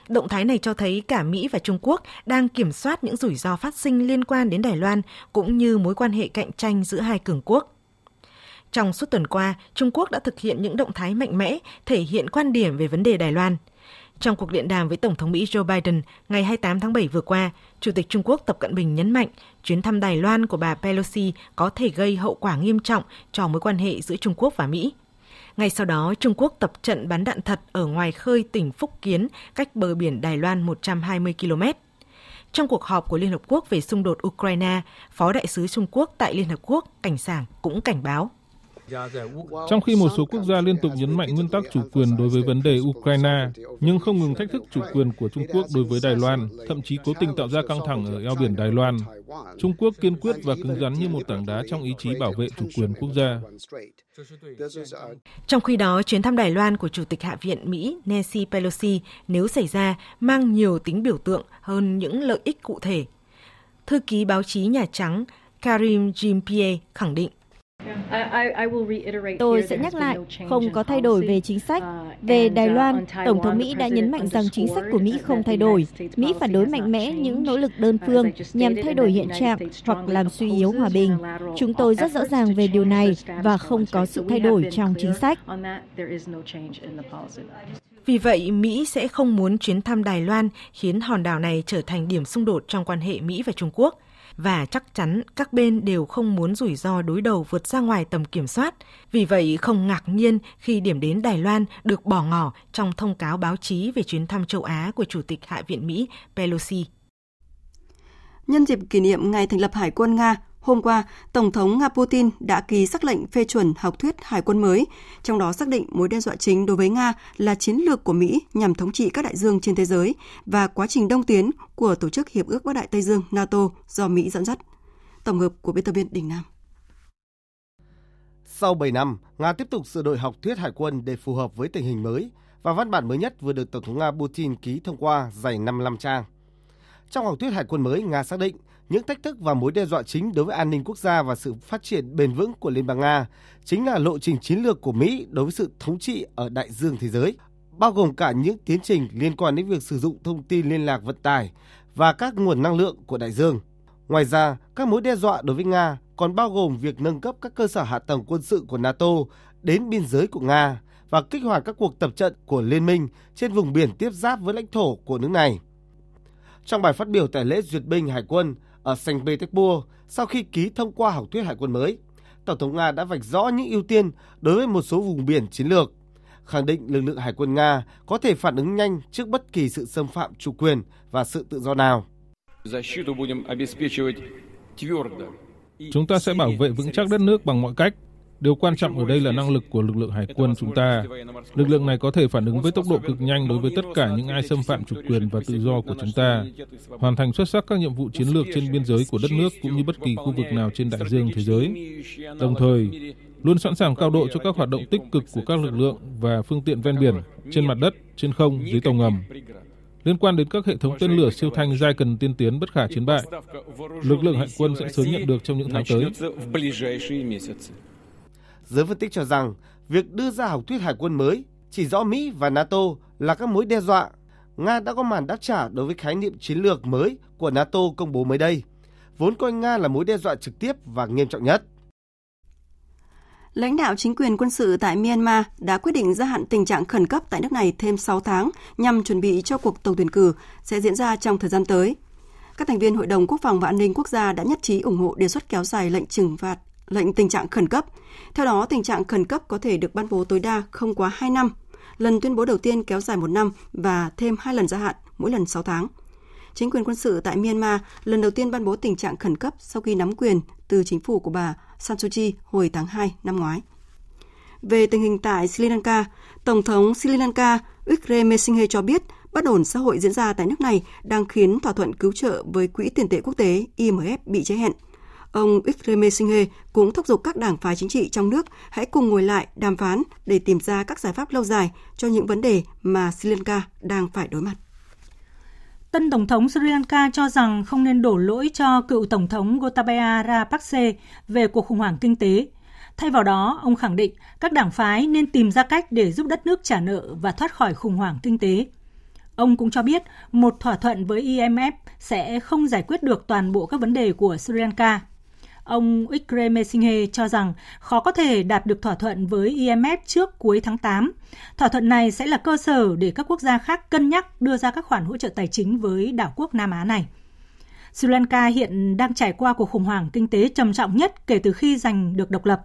Speaker 23: Động thái này cho thấy cả Mỹ và Trung Quốc đang kiểm soát những rủi ro phát sinh liên quan đến Đài Loan cũng như mối quan hệ cạnh tranh giữa hai cường quốc. Trong suốt tuần qua, Trung Quốc đã thực hiện những động thái mạnh mẽ, thể hiện quan điểm về vấn đề Đài Loan. Trong cuộc điện đàm với Tổng thống Mỹ Joe Biden ngày 28 tháng 7 vừa qua, Chủ tịch Trung Quốc Tập Cận Bình nhấn mạnh chuyến thăm Đài Loan của bà Pelosi có thể gây hậu quả nghiêm trọng cho mối quan hệ giữa Trung Quốc và Mỹ. Ngay sau đó, Trung Quốc tập trận bắn đạn thật ở ngoài khơi tỉnh Phúc Kiến, cách bờ biển Đài Loan 120 km. Trong cuộc họp của Liên Hợp Quốc về xung đột Ukraine, Phó Đại sứ Trung Quốc tại Liên Hợp Quốc, Cảnh sảng cũng cảnh báo
Speaker 24: trong khi một số quốc gia liên tục nhấn mạnh nguyên tắc chủ quyền đối với vấn đề Ukraine, nhưng không ngừng thách thức chủ quyền của Trung Quốc đối với Đài Loan, thậm chí cố tình tạo ra căng thẳng ở eo biển Đài Loan. Trung Quốc kiên quyết và cứng rắn như một tảng đá trong ý chí bảo vệ chủ quyền quốc gia.
Speaker 23: Trong khi đó, chuyến thăm Đài Loan của Chủ tịch Hạ viện Mỹ Nancy Pelosi nếu xảy ra mang nhiều tính biểu tượng hơn những lợi ích cụ thể. Thư ký báo chí Nhà Trắng Karim Jean-Pierre khẳng định
Speaker 25: Tôi sẽ nhắc lại, không có thay đổi về chính sách. Uh, về Đài Loan, uh, Tổng thống Mỹ đã nhấn mạnh rằng chính sách của Mỹ không thay đổi. Mỹ phản đối mạnh mẽ những nỗ lực đơn phương nhằm thay đổi hiện trạng hoặc làm suy yếu hòa bình. Chúng tôi rất rõ ràng về điều này và không có sự thay đổi trong chính sách.
Speaker 23: Vì vậy, Mỹ sẽ không muốn chuyến thăm Đài Loan khiến hòn đảo này trở thành điểm xung đột trong quan hệ Mỹ và Trung Quốc và chắc chắn các bên đều không muốn rủi ro đối đầu vượt ra ngoài tầm kiểm soát. Vì vậy, không ngạc nhiên khi điểm đến Đài Loan được bỏ ngỏ trong thông cáo báo chí về chuyến thăm châu Á của Chủ tịch Hạ viện Mỹ Pelosi.
Speaker 1: Nhân dịp kỷ niệm ngày thành lập Hải quân Nga, Hôm qua, Tổng thống Nga Putin đã ký sắc lệnh phê chuẩn học thuyết hải quân mới, trong đó xác định mối đe dọa chính đối với Nga là chiến lược của Mỹ nhằm thống trị các đại dương trên thế giới và quá trình đông tiến của Tổ chức Hiệp ước Bắc Đại Tây Dương NATO do Mỹ dẫn dắt. Tổng hợp của biên tập viên Đình Nam.
Speaker 26: Sau 7 năm, Nga tiếp tục sửa đổi học thuyết hải quân để phù hợp với tình hình mới và văn bản mới nhất vừa được Tổng thống Nga Putin ký thông qua dày 55 trang. Trong học thuyết hải quân mới, Nga xác định những thách thức và mối đe dọa chính đối với an ninh quốc gia và sự phát triển bền vững của Liên bang Nga chính là lộ trình chiến lược của Mỹ đối với sự thống trị ở đại dương thế giới, bao gồm cả những tiến trình liên quan đến việc sử dụng thông tin liên lạc vận tải và các nguồn năng lượng của đại dương. Ngoài ra, các mối đe dọa đối với Nga còn bao gồm việc nâng cấp các cơ sở hạ tầng quân sự của NATO đến biên giới của Nga và kích hoạt các cuộc tập trận của liên minh trên vùng biển tiếp giáp với lãnh thổ của nước này. Trong bài phát biểu tại lễ duyệt binh hải quân ở Saint Petersburg sau khi ký thông qua học thuyết hải quân mới, Tổng thống Nga đã vạch rõ những ưu tiên đối với một số vùng biển chiến lược, khẳng định lực lượng hải quân Nga có thể phản ứng nhanh trước bất kỳ sự xâm phạm chủ quyền và sự tự do nào.
Speaker 24: Chúng ta sẽ bảo vệ vững chắc đất nước bằng mọi cách, Điều quan trọng ở đây là năng lực của lực lượng hải quân chúng ta. Lực lượng này có thể phản ứng với tốc độ cực nhanh đối với tất cả những ai xâm phạm chủ quyền và tự do của chúng ta, hoàn thành xuất sắc các nhiệm vụ chiến lược trên biên giới của đất nước cũng như bất kỳ khu vực nào trên đại dương thế giới. Đồng thời, luôn sẵn sàng cao độ cho các hoạt động tích cực của các lực lượng và phương tiện ven biển, trên mặt đất, trên không, dưới tàu ngầm. Liên quan đến các hệ thống tên lửa siêu thanh giai cần tiên tiến bất khả chiến bại, lực lượng hải quân sẽ sớm nhận được trong những tháng tới.
Speaker 26: Giới phân tích cho rằng, việc đưa ra học thuyết hải quân mới chỉ rõ Mỹ và NATO là các mối đe dọa. Nga đã có màn đáp trả đối với khái niệm chiến lược mới của NATO công bố mới đây, vốn coi Nga là mối đe dọa trực tiếp và nghiêm trọng nhất.
Speaker 1: Lãnh đạo chính quyền quân sự tại Myanmar đã quyết định gia hạn tình trạng khẩn cấp tại nước này thêm 6 tháng nhằm chuẩn bị cho cuộc tổng tuyển cử sẽ diễn ra trong thời gian tới. Các thành viên Hội đồng Quốc phòng và An ninh Quốc gia đã nhất trí ủng hộ đề xuất kéo dài lệnh trừng phạt lệnh tình trạng khẩn cấp. Theo đó, tình trạng khẩn cấp có thể được ban bố tối đa không quá 2 năm. Lần tuyên bố đầu tiên kéo dài một năm và thêm hai lần gia hạn, mỗi lần 6 tháng. Chính quyền quân sự tại Myanmar lần đầu tiên ban bố tình trạng khẩn cấp sau khi nắm quyền từ chính phủ của bà San Suu Kyi hồi tháng 2 năm ngoái. Về tình hình tại Sri Lanka, Tổng thống Sri Lanka Wickremesinghe cho biết bất ổn xã hội diễn ra tại nước này đang khiến thỏa thuận cứu trợ với Quỹ tiền tệ quốc tế IMF bị chế hẹn – Ông Wickremesinghe cũng thúc giục các đảng phái chính trị trong nước hãy cùng ngồi lại đàm phán để tìm ra các giải pháp lâu dài cho những vấn đề mà Sri Lanka đang phải đối mặt.
Speaker 6: Tân Tổng thống Sri Lanka cho rằng không nên đổ lỗi cho cựu Tổng thống Gotabaya Rajapakse về cuộc khủng hoảng kinh tế. Thay vào đó, ông khẳng định các đảng phái nên tìm ra cách để giúp đất nước trả nợ và thoát khỏi khủng hoảng kinh tế. Ông cũng cho biết một thỏa thuận với IMF sẽ không giải quyết được toàn bộ các vấn đề của Sri Lanka. Ông Wickremesinghe cho rằng khó có thể đạt được thỏa thuận với IMF trước cuối tháng 8. Thỏa thuận này sẽ là cơ sở để các quốc gia khác cân nhắc đưa ra các khoản hỗ trợ tài chính với đảo quốc Nam Á này. Sri Lanka hiện đang trải qua cuộc khủng hoảng kinh tế trầm trọng nhất kể từ khi giành được độc lập.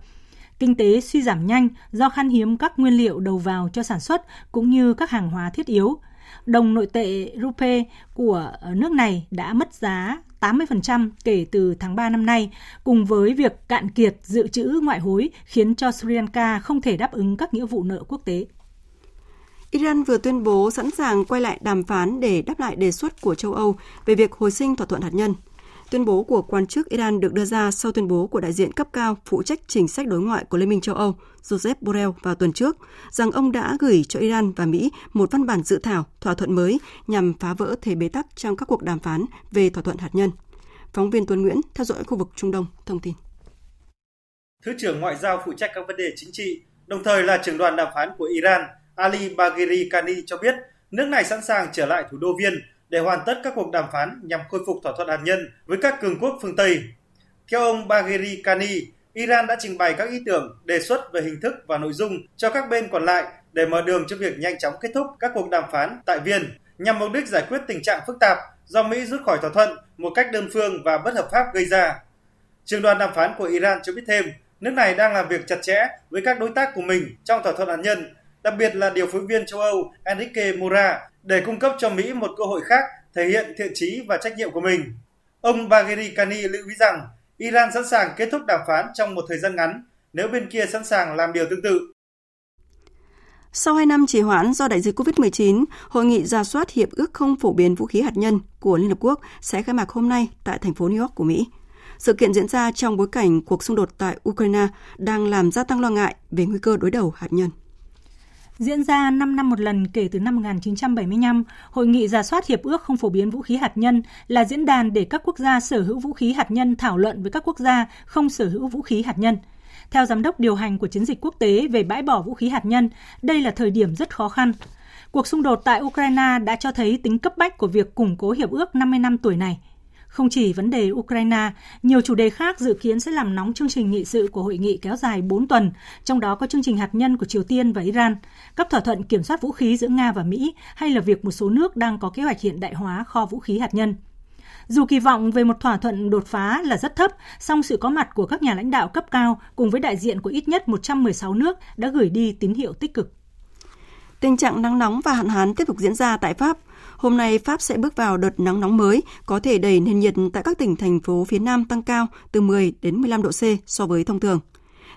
Speaker 6: Kinh tế suy giảm nhanh do khan hiếm các nguyên liệu đầu vào cho sản xuất cũng như các hàng hóa thiết yếu. Đồng nội tệ rupe của nước này đã mất giá 80% kể từ tháng 3 năm nay, cùng với việc cạn kiệt dự trữ ngoại hối khiến cho Sri Lanka không thể đáp ứng các nghĩa vụ nợ quốc tế.
Speaker 1: Iran vừa tuyên bố sẵn sàng quay lại đàm phán để đáp lại đề xuất của châu Âu về việc hồi sinh thỏa thuận hạt nhân. Tuyên bố của quan chức Iran được đưa ra sau tuyên bố của đại diện cấp cao phụ trách chính sách đối ngoại của Liên minh châu Âu Joseph Borrell vào tuần trước rằng ông đã gửi cho Iran và Mỹ một văn bản dự thảo thỏa thuận mới nhằm phá vỡ thế bế tắc trong các cuộc đàm phán về thỏa thuận hạt nhân. Phóng viên Tuấn Nguyễn theo dõi khu vực Trung Đông thông tin.
Speaker 27: Thứ trưởng Ngoại giao phụ trách các vấn đề chính trị, đồng thời là trưởng đoàn đàm phán của Iran, Ali Bagheri Kani cho biết nước này sẵn sàng trở lại thủ đô Viên để hoàn tất các cuộc đàm phán nhằm khôi phục thỏa thuận hạt nhân với các cường quốc phương Tây. Theo ông Bagheri Kani, Iran đã trình bày các ý tưởng, đề xuất về hình thức và nội dung cho các bên còn lại để mở đường cho việc nhanh chóng kết thúc các cuộc đàm phán tại Viên nhằm mục đích giải quyết tình trạng phức tạp do Mỹ rút khỏi thỏa thuận một cách đơn phương và bất hợp pháp gây ra. Trường đoàn đàm phán của Iran cho biết thêm, nước này đang làm việc chặt chẽ với các đối tác của mình trong thỏa thuận hạt nhân, đặc biệt là điều phối viên châu Âu Enrique Mora để cung cấp cho Mỹ một cơ hội khác thể hiện thiện trí và trách nhiệm của mình. Ông Bagheri Kani lưu ý rằng Iran sẵn sàng kết thúc đàm phán trong một thời gian ngắn nếu bên kia sẵn sàng làm điều tương tự.
Speaker 1: Sau 2 năm trì hoãn do đại dịch COVID-19, hội nghị ra soát hiệp ước không phổ biến vũ khí hạt nhân của Liên Hợp Quốc sẽ khai mạc hôm nay tại thành phố New York của Mỹ. Sự kiện diễn ra trong bối cảnh cuộc xung đột tại Ukraine đang làm gia tăng lo ngại về nguy cơ đối đầu hạt nhân.
Speaker 6: Diễn ra 5 năm một lần kể từ năm 1975, Hội nghị giả soát hiệp ước không phổ biến vũ khí hạt nhân là diễn đàn để các quốc gia sở hữu vũ khí hạt nhân thảo luận với các quốc gia không sở hữu vũ khí hạt nhân. Theo giám đốc điều hành của chiến dịch quốc tế về bãi bỏ vũ khí hạt nhân, đây là thời điểm rất khó khăn. Cuộc xung đột tại Ukraine đã cho thấy tính cấp bách của việc củng cố hiệp ước 50 năm tuổi này. Không chỉ vấn đề Ukraine, nhiều chủ đề khác dự kiến sẽ làm nóng chương trình nghị sự của hội nghị kéo dài 4 tuần, trong đó có chương trình hạt nhân của Triều Tiên và Iran, các thỏa thuận kiểm soát vũ khí giữa Nga và Mỹ hay là việc một số nước đang có kế hoạch hiện đại hóa kho vũ khí hạt nhân. Dù kỳ vọng về một thỏa thuận đột phá là rất thấp, song sự có mặt của các nhà lãnh đạo cấp cao cùng với đại diện của ít nhất 116 nước đã gửi đi tín hiệu tích cực.
Speaker 1: Tình trạng nắng nóng và hạn hán tiếp tục diễn ra tại Pháp. Hôm nay, Pháp sẽ bước vào đợt nắng nóng mới, có thể đẩy nền nhiệt tại các tỉnh thành phố phía Nam tăng cao từ 10 đến 15 độ C so với thông thường.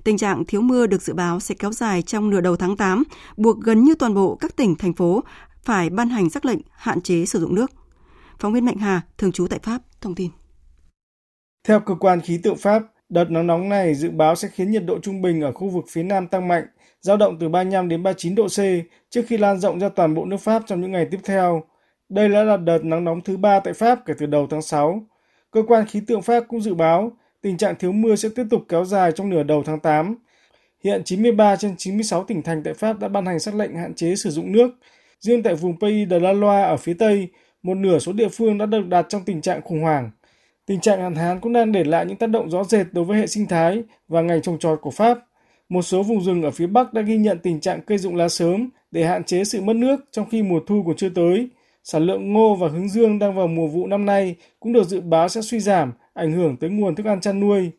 Speaker 1: Tình trạng thiếu mưa được dự báo sẽ kéo dài trong nửa đầu tháng 8, buộc gần như toàn bộ các tỉnh, thành phố phải ban hành sắc lệnh hạn chế sử dụng nước. Phóng viên Mạnh Hà, thường trú tại Pháp, thông tin.
Speaker 28: Theo cơ quan khí tượng Pháp, đợt nắng nóng này dự báo sẽ khiến nhiệt độ trung bình ở khu vực phía Nam tăng mạnh, dao động từ 35 đến 39 độ C trước khi lan rộng ra toàn bộ nước Pháp trong những ngày tiếp theo. Đây đã là đợt nắng nóng thứ ba tại Pháp kể từ đầu tháng 6. Cơ quan khí tượng Pháp cũng dự báo tình trạng thiếu mưa sẽ tiếp tục kéo dài trong nửa đầu tháng 8. Hiện 93 trên 96 tỉnh thành tại Pháp đã ban hành sắc lệnh hạn chế sử dụng nước. Riêng tại vùng Pays de la Loire ở phía Tây, một nửa số địa phương đã được đặt trong tình trạng khủng hoảng. Tình trạng hạn hán cũng đang để lại những tác động rõ rệt đối với hệ sinh thái và ngành trồng trọt của Pháp. Một số vùng rừng ở phía Bắc đã ghi nhận tình trạng cây rụng lá sớm để hạn chế sự mất nước trong khi mùa thu còn chưa tới. Sản lượng ngô và hướng dương đang vào mùa vụ năm nay cũng được dự báo sẽ suy giảm, ảnh hưởng tới nguồn thức ăn chăn nuôi.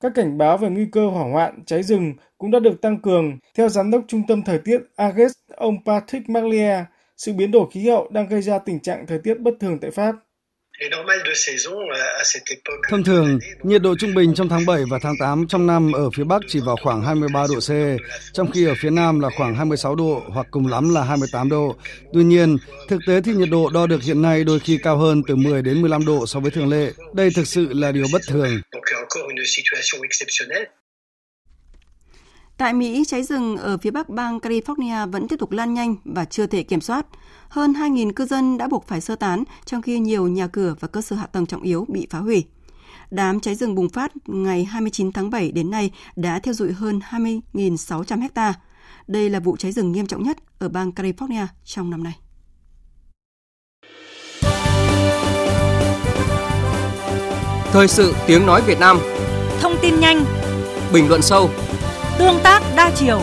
Speaker 28: Các cảnh báo về nguy cơ hỏa hoạn, cháy rừng cũng đã được tăng cường. Theo Giám đốc Trung tâm Thời tiết AGES, ông Patrick Maglia, sự biến đổi khí hậu đang gây ra tình trạng thời tiết bất thường tại Pháp.
Speaker 29: Thông thường, nhiệt độ trung bình trong tháng 7 và tháng 8 trong năm ở phía Bắc chỉ vào khoảng 23 độ C, trong khi ở phía Nam là khoảng 26 độ hoặc cùng lắm là 28 độ. Tuy nhiên, thực tế thì nhiệt độ đo được hiện nay đôi khi cao hơn từ 10 đến 15 độ so với thường lệ. Đây thực sự là điều bất thường.
Speaker 1: Tại Mỹ, cháy rừng ở phía bắc bang California vẫn tiếp tục lan nhanh và chưa thể kiểm soát. Hơn 2.000 cư dân đã buộc phải sơ tán, trong khi nhiều nhà cửa và cơ sở hạ tầng trọng yếu bị phá hủy. Đám cháy rừng bùng phát ngày 29 tháng 7 đến nay đã thiêu dụi hơn 20.600 hecta. Đây là vụ cháy rừng nghiêm trọng nhất ở bang California trong năm nay.
Speaker 30: Thời sự tiếng nói Việt Nam
Speaker 6: Thông tin nhanh
Speaker 30: Bình luận sâu
Speaker 6: Tương tác đa chiều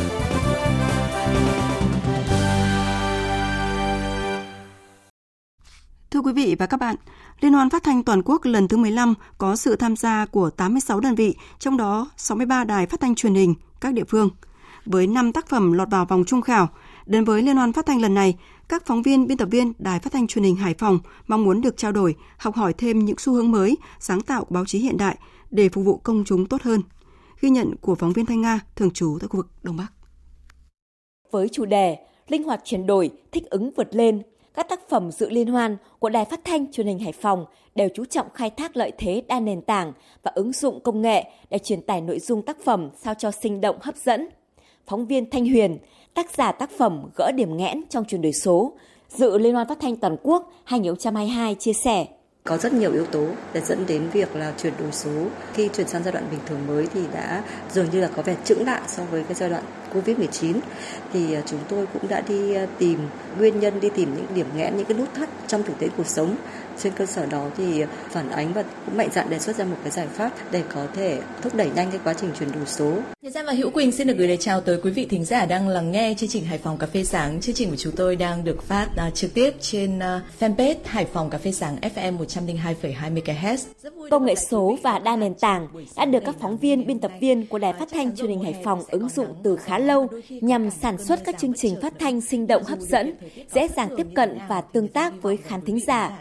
Speaker 1: Thưa quý vị và các bạn, Liên hoan phát thanh toàn quốc lần thứ 15 có sự tham gia của 86 đơn vị, trong đó 63 đài phát thanh truyền hình các địa phương. Với 5 tác phẩm lọt vào vòng trung khảo, đến với Liên hoan phát thanh lần này, các phóng viên, biên tập viên Đài Phát thanh Truyền hình Hải Phòng mong muốn được trao đổi, học hỏi thêm những xu hướng mới, sáng tạo của báo chí hiện đại để phục vụ công chúng tốt hơn. Ghi nhận của phóng viên Thanh Nga, thường trú tại khu vực Đông Bắc.
Speaker 31: Với chủ đề Linh hoạt chuyển đổi, thích ứng vượt lên, các tác phẩm dự liên hoan của Đài Phát thanh Truyền hình Hải Phòng đều chú trọng khai thác lợi thế đa nền tảng và ứng dụng công nghệ để truyền tải nội dung tác phẩm sao cho sinh động hấp dẫn. Phóng viên Thanh Huyền, tác giả tác phẩm Gỡ điểm nghẽn trong chuyển đổi số, dự Liên hoan phát thanh toàn quốc 2022 chia sẻ.
Speaker 32: Có rất nhiều yếu tố để dẫn đến việc là chuyển đổi số. Khi chuyển sang giai đoạn bình thường mới thì đã dường như là có vẻ chững lại so với cái giai đoạn Covid-19 thì à, chúng tôi cũng đã đi à, tìm nguyên nhân, đi tìm những điểm nghẽn, những cái nút thắt trong thực tế cuộc sống trên cơ sở đó thì phản ánh và cũng mạnh dạn đề xuất ra một cái giải pháp để có thể thúc đẩy nhanh cái quá trình chuyển đổi số.
Speaker 33: Thời gian và Hữu Quỳnh xin được gửi lời chào tới quý vị thính giả đang lắng nghe chương trình Hải Phòng Cà phê sáng. Chương trình của chúng tôi đang được phát uh, trực tiếp trên uh, fanpage Hải Phòng Cà phê sáng FM 102,2 MHz.
Speaker 31: Công nghệ số và đa nền tảng đã được các phóng viên, biên tập viên của Đài Phát thanh Truyền hình Hải Phòng ứng dụng từ khá lâu nhằm sản xuất các chương trình phát thanh sinh động hấp dẫn, dễ dàng tiếp cận và tương tác với khán thính giả.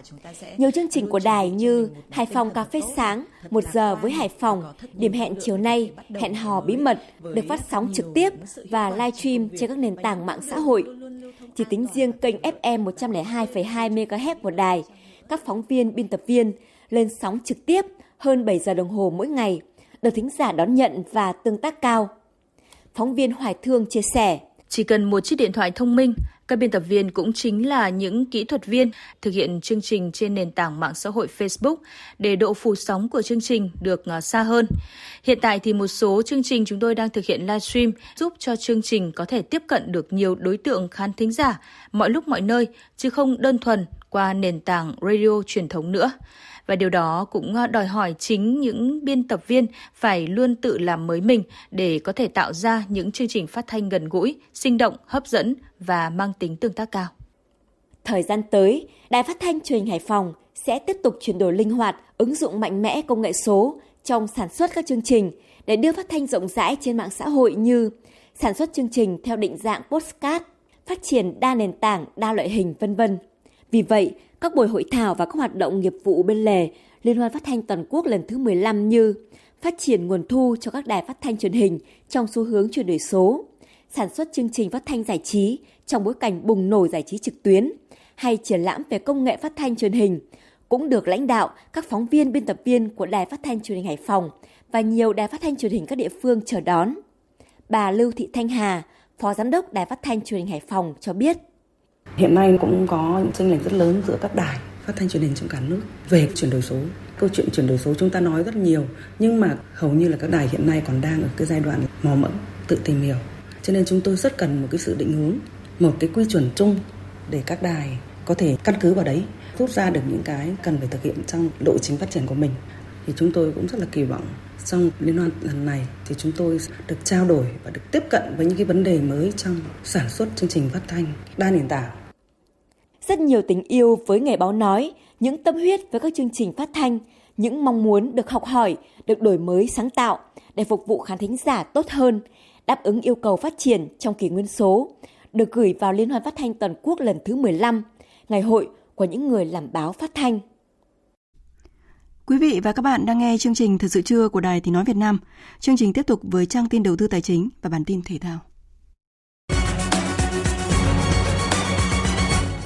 Speaker 31: Nhiều chương trình của đài như Hải Phòng cà phê sáng, một giờ với Hải Phòng, điểm hẹn chiều nay, hẹn hò bí mật được phát sóng trực tiếp và live stream trên các nền tảng mạng xã hội. Chỉ tính riêng kênh FM 102,2 MHz của đài, các phóng viên, biên tập viên lên sóng trực tiếp hơn 7 giờ đồng hồ mỗi ngày, được thính giả đón nhận và tương tác cao. Phóng viên Hoài Thương chia sẻ,
Speaker 34: chỉ cần một chiếc điện thoại thông minh, các biên tập viên cũng chính là những kỹ thuật viên thực hiện chương trình trên nền tảng mạng xã hội Facebook để độ phủ sóng của chương trình được à, xa hơn. Hiện tại thì một số chương trình chúng tôi đang thực hiện livestream giúp cho chương trình có thể tiếp cận được nhiều đối tượng khán thính giả mọi lúc mọi nơi, chứ không đơn thuần qua nền tảng radio truyền thống nữa và điều đó cũng ờ, đòi hỏi chính những biên tập viên phải luôn tự làm mới mình để có thể tạo ra những chương trình phát thanh gần gũi, sinh động, hấp dẫn và mang tính tương tác cao.
Speaker 31: Thời gian tới, Đài Phát thanh Truyền hình Hải Phòng sẽ tiếp tục chuyển đổi linh hoạt, ứng dụng mạnh mẽ công nghệ số trong sản xuất các chương trình để đưa phát thanh rộng rãi trên mạng xã hội như sản xuất chương trình theo định dạng postcard, phát triển đa nền tảng, đa loại hình vân vân. Vì vậy, các buổi hội thảo và các hoạt động nghiệp vụ bên lề Liên hoan phát thanh toàn quốc lần thứ 15 như phát triển nguồn thu cho các đài phát thanh truyền hình trong xu hướng chuyển đổi số, sản xuất chương trình phát thanh giải trí trong bối cảnh bùng nổ giải trí trực tuyến, hay triển lãm về công nghệ phát thanh truyền hình cũng được lãnh đạo, các phóng viên, biên tập viên của Đài Phát thanh Truyền hình Hải Phòng và nhiều đài phát thanh truyền hình các địa phương chờ đón. Bà Lưu Thị Thanh Hà, Phó Giám đốc Đài Phát thanh Truyền hình Hải Phòng cho biết.
Speaker 35: Hiện nay cũng có những chênh lệch rất lớn giữa các đài phát thanh truyền hình trong cả nước về chuyển đổi số. Câu chuyện chuyển đổi số chúng ta nói rất nhiều, nhưng mà hầu như là các đài hiện nay còn đang ở cái giai đoạn mò mẫm, tự tìm hiểu. Cho nên chúng tôi rất cần một cái sự định hướng, một cái quy chuẩn chung để các đài có thể căn cứ vào đấy rút ra được những cái cần phải thực hiện trong lộ trình phát triển của mình thì chúng tôi cũng rất là kỳ vọng trong liên hoan lần này thì chúng tôi được trao đổi và được tiếp cận với những cái vấn đề mới trong sản xuất chương trình phát thanh đa nền tảng.
Speaker 31: Rất nhiều tình yêu với nghề báo nói, những tâm huyết với các chương trình phát thanh, những mong muốn được học hỏi, được đổi mới sáng tạo để phục vụ khán thính giả tốt hơn, đáp ứng yêu cầu phát triển trong kỷ nguyên số, được gửi vào Liên hoan phát thanh toàn quốc lần thứ 15, Ngày hội của những người làm báo phát thanh.
Speaker 1: Quý vị và các bạn đang nghe chương trình Thật sự trưa của Đài Tiếng Nói Việt Nam. Chương trình tiếp tục với trang tin đầu tư tài chính và bản tin thể thao.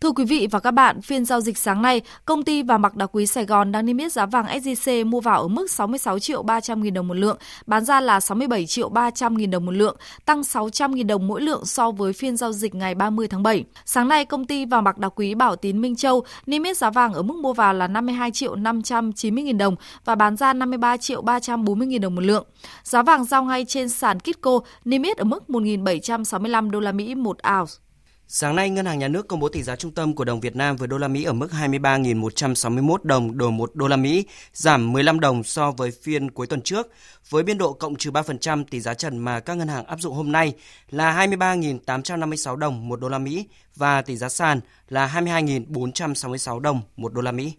Speaker 36: Thưa quý vị và các bạn, phiên giao dịch sáng nay, công ty vàng bạc đá quý Sài Gòn đang niêm yết giá vàng SJC mua vào ở mức 66 triệu 300 nghìn đồng một lượng, bán ra là 67 triệu 300 nghìn đồng một lượng, tăng 600 nghìn đồng mỗi lượng so với phiên giao dịch ngày 30 tháng 7. Sáng nay, công ty vàng bạc đá quý Bảo Tín Minh Châu niêm yết giá vàng ở mức mua vào là 52 triệu 590 nghìn đồng và bán ra 53 triệu 340 nghìn đồng một lượng. Giá vàng giao ngay trên sàn Kitco niêm yết ở mức 1.765 đô la Mỹ một ounce.
Speaker 37: Sáng nay, Ngân hàng Nhà nước công bố tỷ giá trung tâm của đồng Việt Nam với đô la Mỹ ở mức 23.161 đồng đổi 1 đô la Mỹ, giảm 15 đồng so với phiên cuối tuần trước. Với biên độ cộng trừ 3%, tỷ giá trần mà các ngân hàng áp dụng hôm nay là 23.856 đồng 1 đô la Mỹ và tỷ giá sàn là 22.466 đồng 1 đô la Mỹ.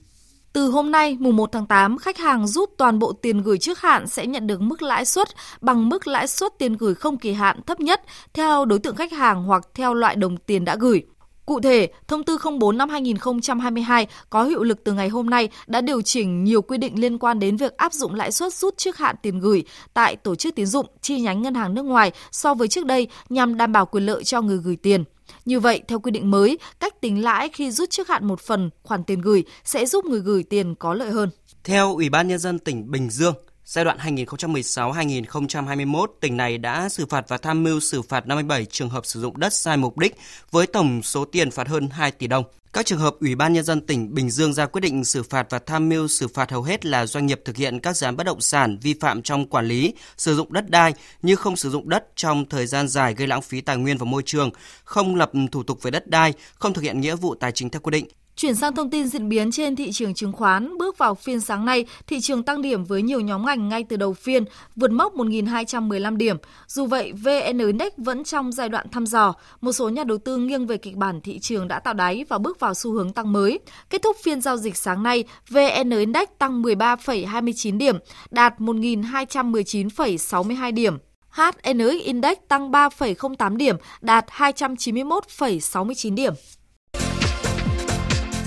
Speaker 36: Từ hôm nay, mùng 1 tháng 8, khách hàng rút toàn bộ tiền gửi trước hạn sẽ nhận được mức lãi suất bằng mức lãi suất tiền gửi không kỳ hạn thấp nhất theo đối tượng khách hàng hoặc theo loại đồng tiền đã gửi. Cụ thể, Thông tư 04 năm 2022 có hiệu lực từ ngày hôm nay đã điều chỉnh nhiều quy định liên quan đến việc áp dụng lãi suất rút trước hạn tiền gửi tại tổ chức tín dụng chi nhánh ngân hàng nước ngoài so với trước đây nhằm đảm bảo quyền lợi cho người gửi tiền. Như vậy, theo quy định mới, cách tính lãi khi rút trước hạn một phần khoản tiền gửi sẽ giúp người gửi tiền có lợi hơn.
Speaker 37: Theo Ủy ban Nhân dân tỉnh Bình Dương, Giai đoạn 2016-2021, tỉnh này đã xử phạt và tham mưu xử phạt 57 trường hợp sử dụng đất sai mục đích với tổng số tiền phạt hơn 2 tỷ đồng. Các trường hợp Ủy ban Nhân dân tỉnh Bình Dương ra quyết định xử phạt và tham mưu xử phạt hầu hết là doanh nghiệp thực hiện các dự án bất động sản vi phạm trong quản lý, sử dụng đất đai như không sử dụng đất trong thời gian dài gây lãng phí tài nguyên và môi trường, không lập thủ tục về đất đai, không thực hiện nghĩa vụ tài chính theo quy định,
Speaker 38: Chuyển sang thông tin diễn biến trên thị trường chứng khoán, bước vào phiên sáng nay, thị trường tăng điểm với nhiều nhóm ngành ngay từ đầu phiên, vượt mốc 1.215 điểm. Dù vậy, VN Index vẫn trong giai đoạn thăm dò. Một số nhà đầu tư nghiêng về kịch bản thị trường đã tạo đáy và bước vào xu hướng tăng mới. Kết thúc phiên giao dịch sáng nay, VN Index tăng 13,29 điểm, đạt 1.219,62 điểm. HNX Index tăng 3,08 điểm, đạt 291,69 điểm.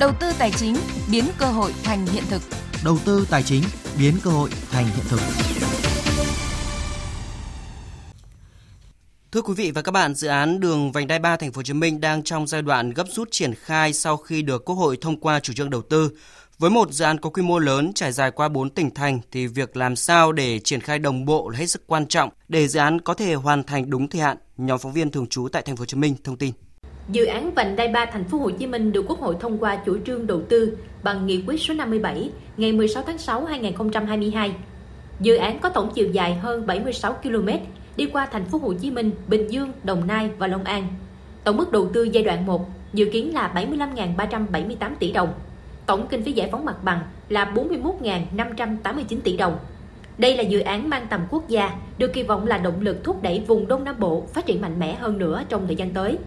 Speaker 39: Đầu tư tài chính biến cơ hội thành hiện thực.
Speaker 40: Đầu tư tài chính biến cơ hội thành hiện thực.
Speaker 37: Thưa quý vị và các bạn, dự án đường vành đai 3 thành phố Hồ Chí Minh đang trong giai đoạn gấp rút triển khai sau khi được Quốc hội thông qua chủ trương đầu tư. Với một dự án có quy mô lớn trải dài qua 4 tỉnh thành thì việc làm sao để triển khai đồng bộ là hết sức quan trọng để dự án có thể hoàn thành đúng thời hạn. Nhóm phóng viên thường trú tại thành phố Hồ Chí Minh thông tin.
Speaker 36: Dự án vành đai 3 thành phố Hồ Chí Minh được Quốc hội thông qua chủ trương đầu tư bằng nghị quyết số 57 ngày 16 tháng 6 2022. Dự án có tổng chiều dài hơn 76 km, đi qua thành phố Hồ Chí Minh, Bình Dương, Đồng Nai và Long An. Tổng mức đầu tư giai đoạn 1 dự kiến là 75.378 tỷ đồng. Tổng kinh phí giải phóng mặt bằng là 41.589 tỷ đồng. Đây là dự án mang tầm quốc gia, được kỳ vọng là động lực thúc đẩy vùng Đông Nam Bộ phát triển mạnh mẽ hơn nữa trong thời gian tới.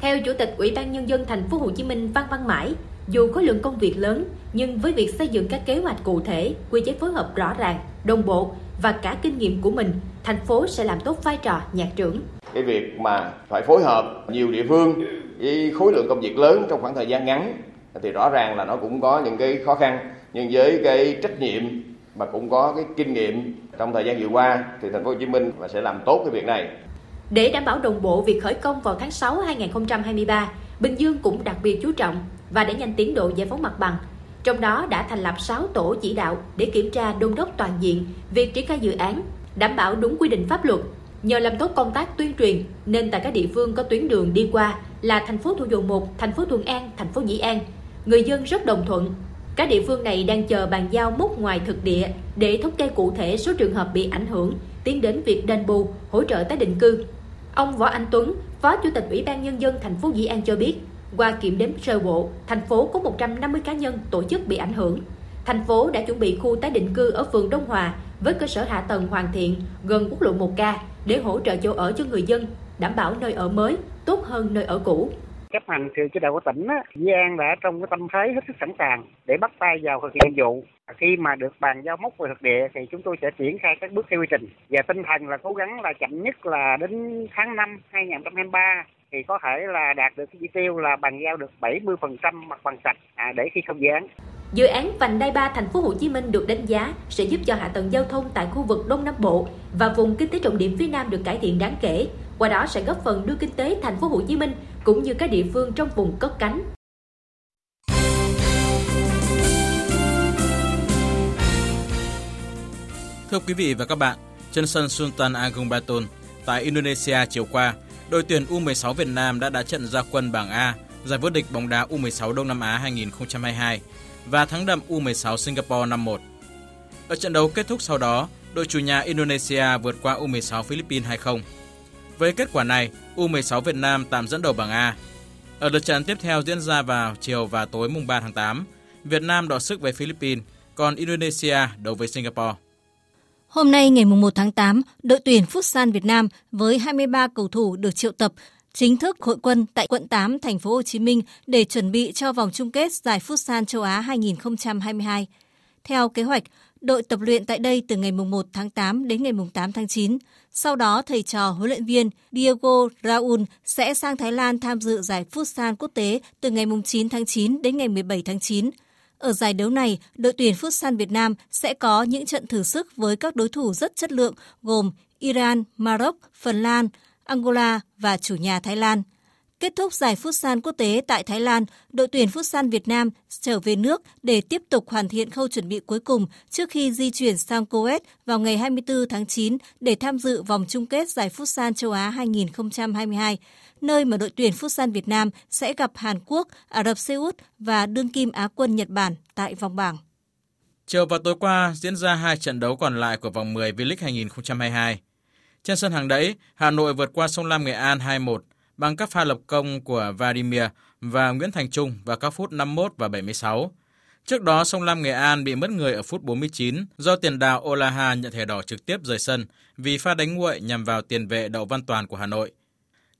Speaker 36: Theo Chủ tịch Ủy ban Nhân dân thành phố Hồ Chí Minh Văn Văn Mãi, dù khối lượng công việc lớn, nhưng với việc xây dựng các kế hoạch cụ thể, quy chế phối hợp rõ ràng, đồng bộ và cả kinh nghiệm của mình, thành phố sẽ làm tốt vai trò nhạc trưởng.
Speaker 41: Cái việc mà phải phối hợp nhiều địa phương với khối lượng công việc lớn trong khoảng thời gian ngắn thì rõ ràng là nó cũng có những cái khó khăn nhưng với cái trách nhiệm mà cũng có cái kinh nghiệm trong thời gian vừa qua thì thành phố Hồ Chí Minh sẽ làm tốt cái việc này
Speaker 36: để đảm bảo đồng bộ việc khởi công vào tháng 6 2023, Bình Dương cũng đặc biệt chú trọng và đẩy nhanh tiến độ giải phóng mặt bằng. Trong đó đã thành lập 6 tổ chỉ đạo để kiểm tra đôn đốc toàn diện việc triển khai dự án, đảm bảo đúng quy định pháp luật. Nhờ làm tốt công tác tuyên truyền nên tại các địa phương có tuyến đường đi qua là thành phố Thủ Dầu Một, thành phố Thuận An, thành phố Dĩ An, người dân rất đồng thuận. Các địa phương này đang chờ bàn giao mốc ngoài thực địa để thống kê cụ thể số trường hợp bị ảnh hưởng, tiến đến việc đền bù, hỗ trợ tái định cư. Ông Võ Anh Tuấn, Phó Chủ tịch Ủy ban Nhân dân thành phố Dĩ An cho biết, qua kiểm đếm sơ bộ, thành phố có 150 cá nhân tổ chức bị ảnh hưởng. Thành phố đã chuẩn bị khu tái định cư ở phường Đông Hòa với cơ sở hạ tầng hoàn thiện gần quốc lộ 1K để hỗ trợ chỗ ở cho người dân, đảm bảo nơi ở mới tốt hơn nơi ở cũ
Speaker 42: chấp hành sự chỉ đạo của tỉnh á, Di An đã trong cái tâm thế hết sức sẵn sàng để bắt tay vào thực hiện nhiệm vụ. Khi mà được bàn giao mốc về thực địa thì chúng tôi sẽ triển khai các bước theo quy trình và tinh thần là cố gắng là chậm nhất là đến tháng 5 2023 thì có thể là đạt được cái chỉ tiêu là bàn giao được 70% mặt bằng sạch à, để khi không dự án.
Speaker 36: Dự án vành đai 3 thành phố Hồ Chí Minh được đánh giá sẽ giúp cho hạ tầng giao thông tại khu vực Đông Nam Bộ và vùng kinh tế trọng điểm phía Nam được cải thiện đáng kể, qua đó sẽ góp phần đưa kinh tế thành phố Hồ Chí Minh cũng như các địa phương trong vùng cất cánh.
Speaker 43: Thưa quý vị và các bạn, trên sân Sultan Agung Baton tại Indonesia chiều qua, đội tuyển U16 Việt Nam đã đá trận ra quân bảng A, giải vô địch bóng đá U16 Đông Nam Á 2022 và thắng đậm U16 Singapore 5-1. Ở trận đấu kết thúc sau đó, đội chủ nhà Indonesia vượt qua U16 Philippines 2-0. Với kết quả này, U16 Việt Nam tạm dẫn đầu bảng A. Ở lượt trận tiếp theo diễn ra vào chiều và tối mùng 3 tháng 8, Việt Nam đọ sức với Philippines, còn Indonesia đấu với Singapore.
Speaker 44: Hôm nay ngày 1 tháng 8, đội tuyển Futsal Việt Nam với 23 cầu thủ được triệu tập chính thức hội quân tại quận 8 thành phố Hồ Chí Minh để chuẩn bị cho vòng chung kết giải Futsal châu Á 2022. Theo kế hoạch, đội tập luyện tại đây từ ngày 1 tháng 8 đến ngày 8 tháng 9. Sau đó, thầy trò huấn luyện viên Diego Raul sẽ sang Thái Lan tham dự giải Futsal quốc tế từ ngày 9 tháng 9 đến ngày 17 tháng 9. Ở giải đấu này, đội tuyển Futsal Việt Nam sẽ có những trận thử sức với các đối thủ rất chất lượng gồm Iran, Maroc, Phần Lan, Angola và chủ nhà Thái Lan. Kết thúc giải Futsal quốc tế tại Thái Lan, đội tuyển Futsal Việt Nam trở về nước để tiếp tục hoàn thiện khâu chuẩn bị cuối cùng trước khi di chuyển sang Kuwait vào ngày 24 tháng 9 để tham dự vòng chung kết giải Futsal châu Á 2022, nơi mà đội tuyển Futsal Việt Nam sẽ gặp Hàn Quốc, Ả Rập Xê Út và đương kim Á quân Nhật Bản tại vòng bảng.
Speaker 43: Chiều và tối qua diễn ra hai trận đấu còn lại của vòng 10 V-League 2022. Trên sân hàng đẫy, Hà Nội vượt qua sông Lam Nghệ An 2-1 bằng các pha lập công của Vladimir và Nguyễn Thành Trung vào các phút 51 và 76. Trước đó, sông Lam Nghệ An bị mất người ở phút 49 do tiền đạo Olaha nhận thẻ đỏ trực tiếp rời sân vì pha đánh nguội nhằm vào tiền vệ Đậu Văn Toàn của Hà Nội.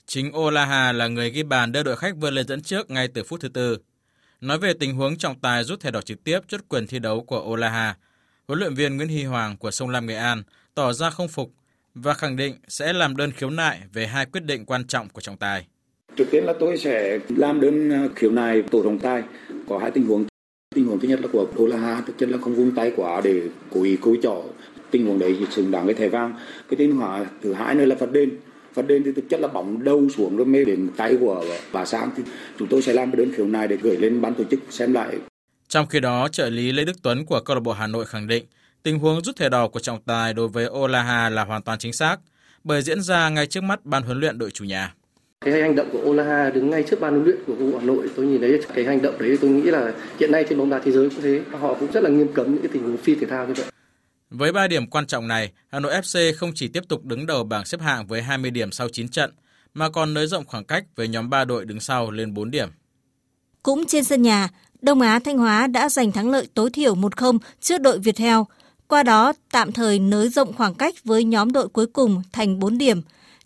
Speaker 43: Chính Olaha là người ghi bàn đưa đội khách vươn lên dẫn trước ngay từ phút thứ tư. Nói về tình huống trọng tài rút thẻ đỏ trực tiếp trước quyền thi đấu của Olaha, huấn luyện viên Nguyễn Hy Hoàng của sông Lam Nghệ An tỏ ra không phục và khẳng định sẽ làm đơn khiếu nại về hai quyết định quan trọng của trọng tài.
Speaker 45: Trước tiên là tôi sẽ làm đơn ờ, khiếu nại tổ trọng tài. Có hai tình huống. Tình huống thứ nhất là của Đô La Hà, thực chất là không vung tay quá để cố ý cố trỏ. Tình huống đấy thì xứng đáng cái thẻ vàng. Cái tình huống thứ hai nữa là phạt đền. Phạt đền thì thực chất là bóng đâu xuống rồi mê đến tay của bà Sang. Thì chúng tôi sẽ làm đơn khiếu nại để gửi lên ban tổ chức xem lại.
Speaker 43: Trong khi đó, trợ lý Lê Đức Tuấn của câu lạc bộ Hà Nội khẳng định Tình huống rút thẻ đỏ của trọng tài đối với Olaha là hoàn toàn chính xác, bởi diễn ra ngay trước mắt ban huấn luyện đội chủ nhà.
Speaker 46: Cái hành động của Olaha đứng ngay trước ban huấn luyện của câu Hà Nội, tôi nhìn thấy cái hành động đấy tôi nghĩ là hiện nay trên bóng đá thế giới cũng thế, họ cũng rất là nghiêm cấm những cái tình huống phi thể thao như vậy.
Speaker 43: Với 3 điểm quan trọng này, Hà Nội FC không chỉ tiếp tục đứng đầu bảng xếp hạng với 20 điểm sau 9 trận, mà còn nới rộng khoảng cách với nhóm 3 đội đứng sau lên 4 điểm.
Speaker 44: Cũng trên sân nhà, Đông Á Thanh Hóa đã giành thắng lợi tối thiểu 1-0 trước đội Việt Heo qua đó tạm thời nới rộng khoảng cách với nhóm đội cuối cùng thành 4 điểm.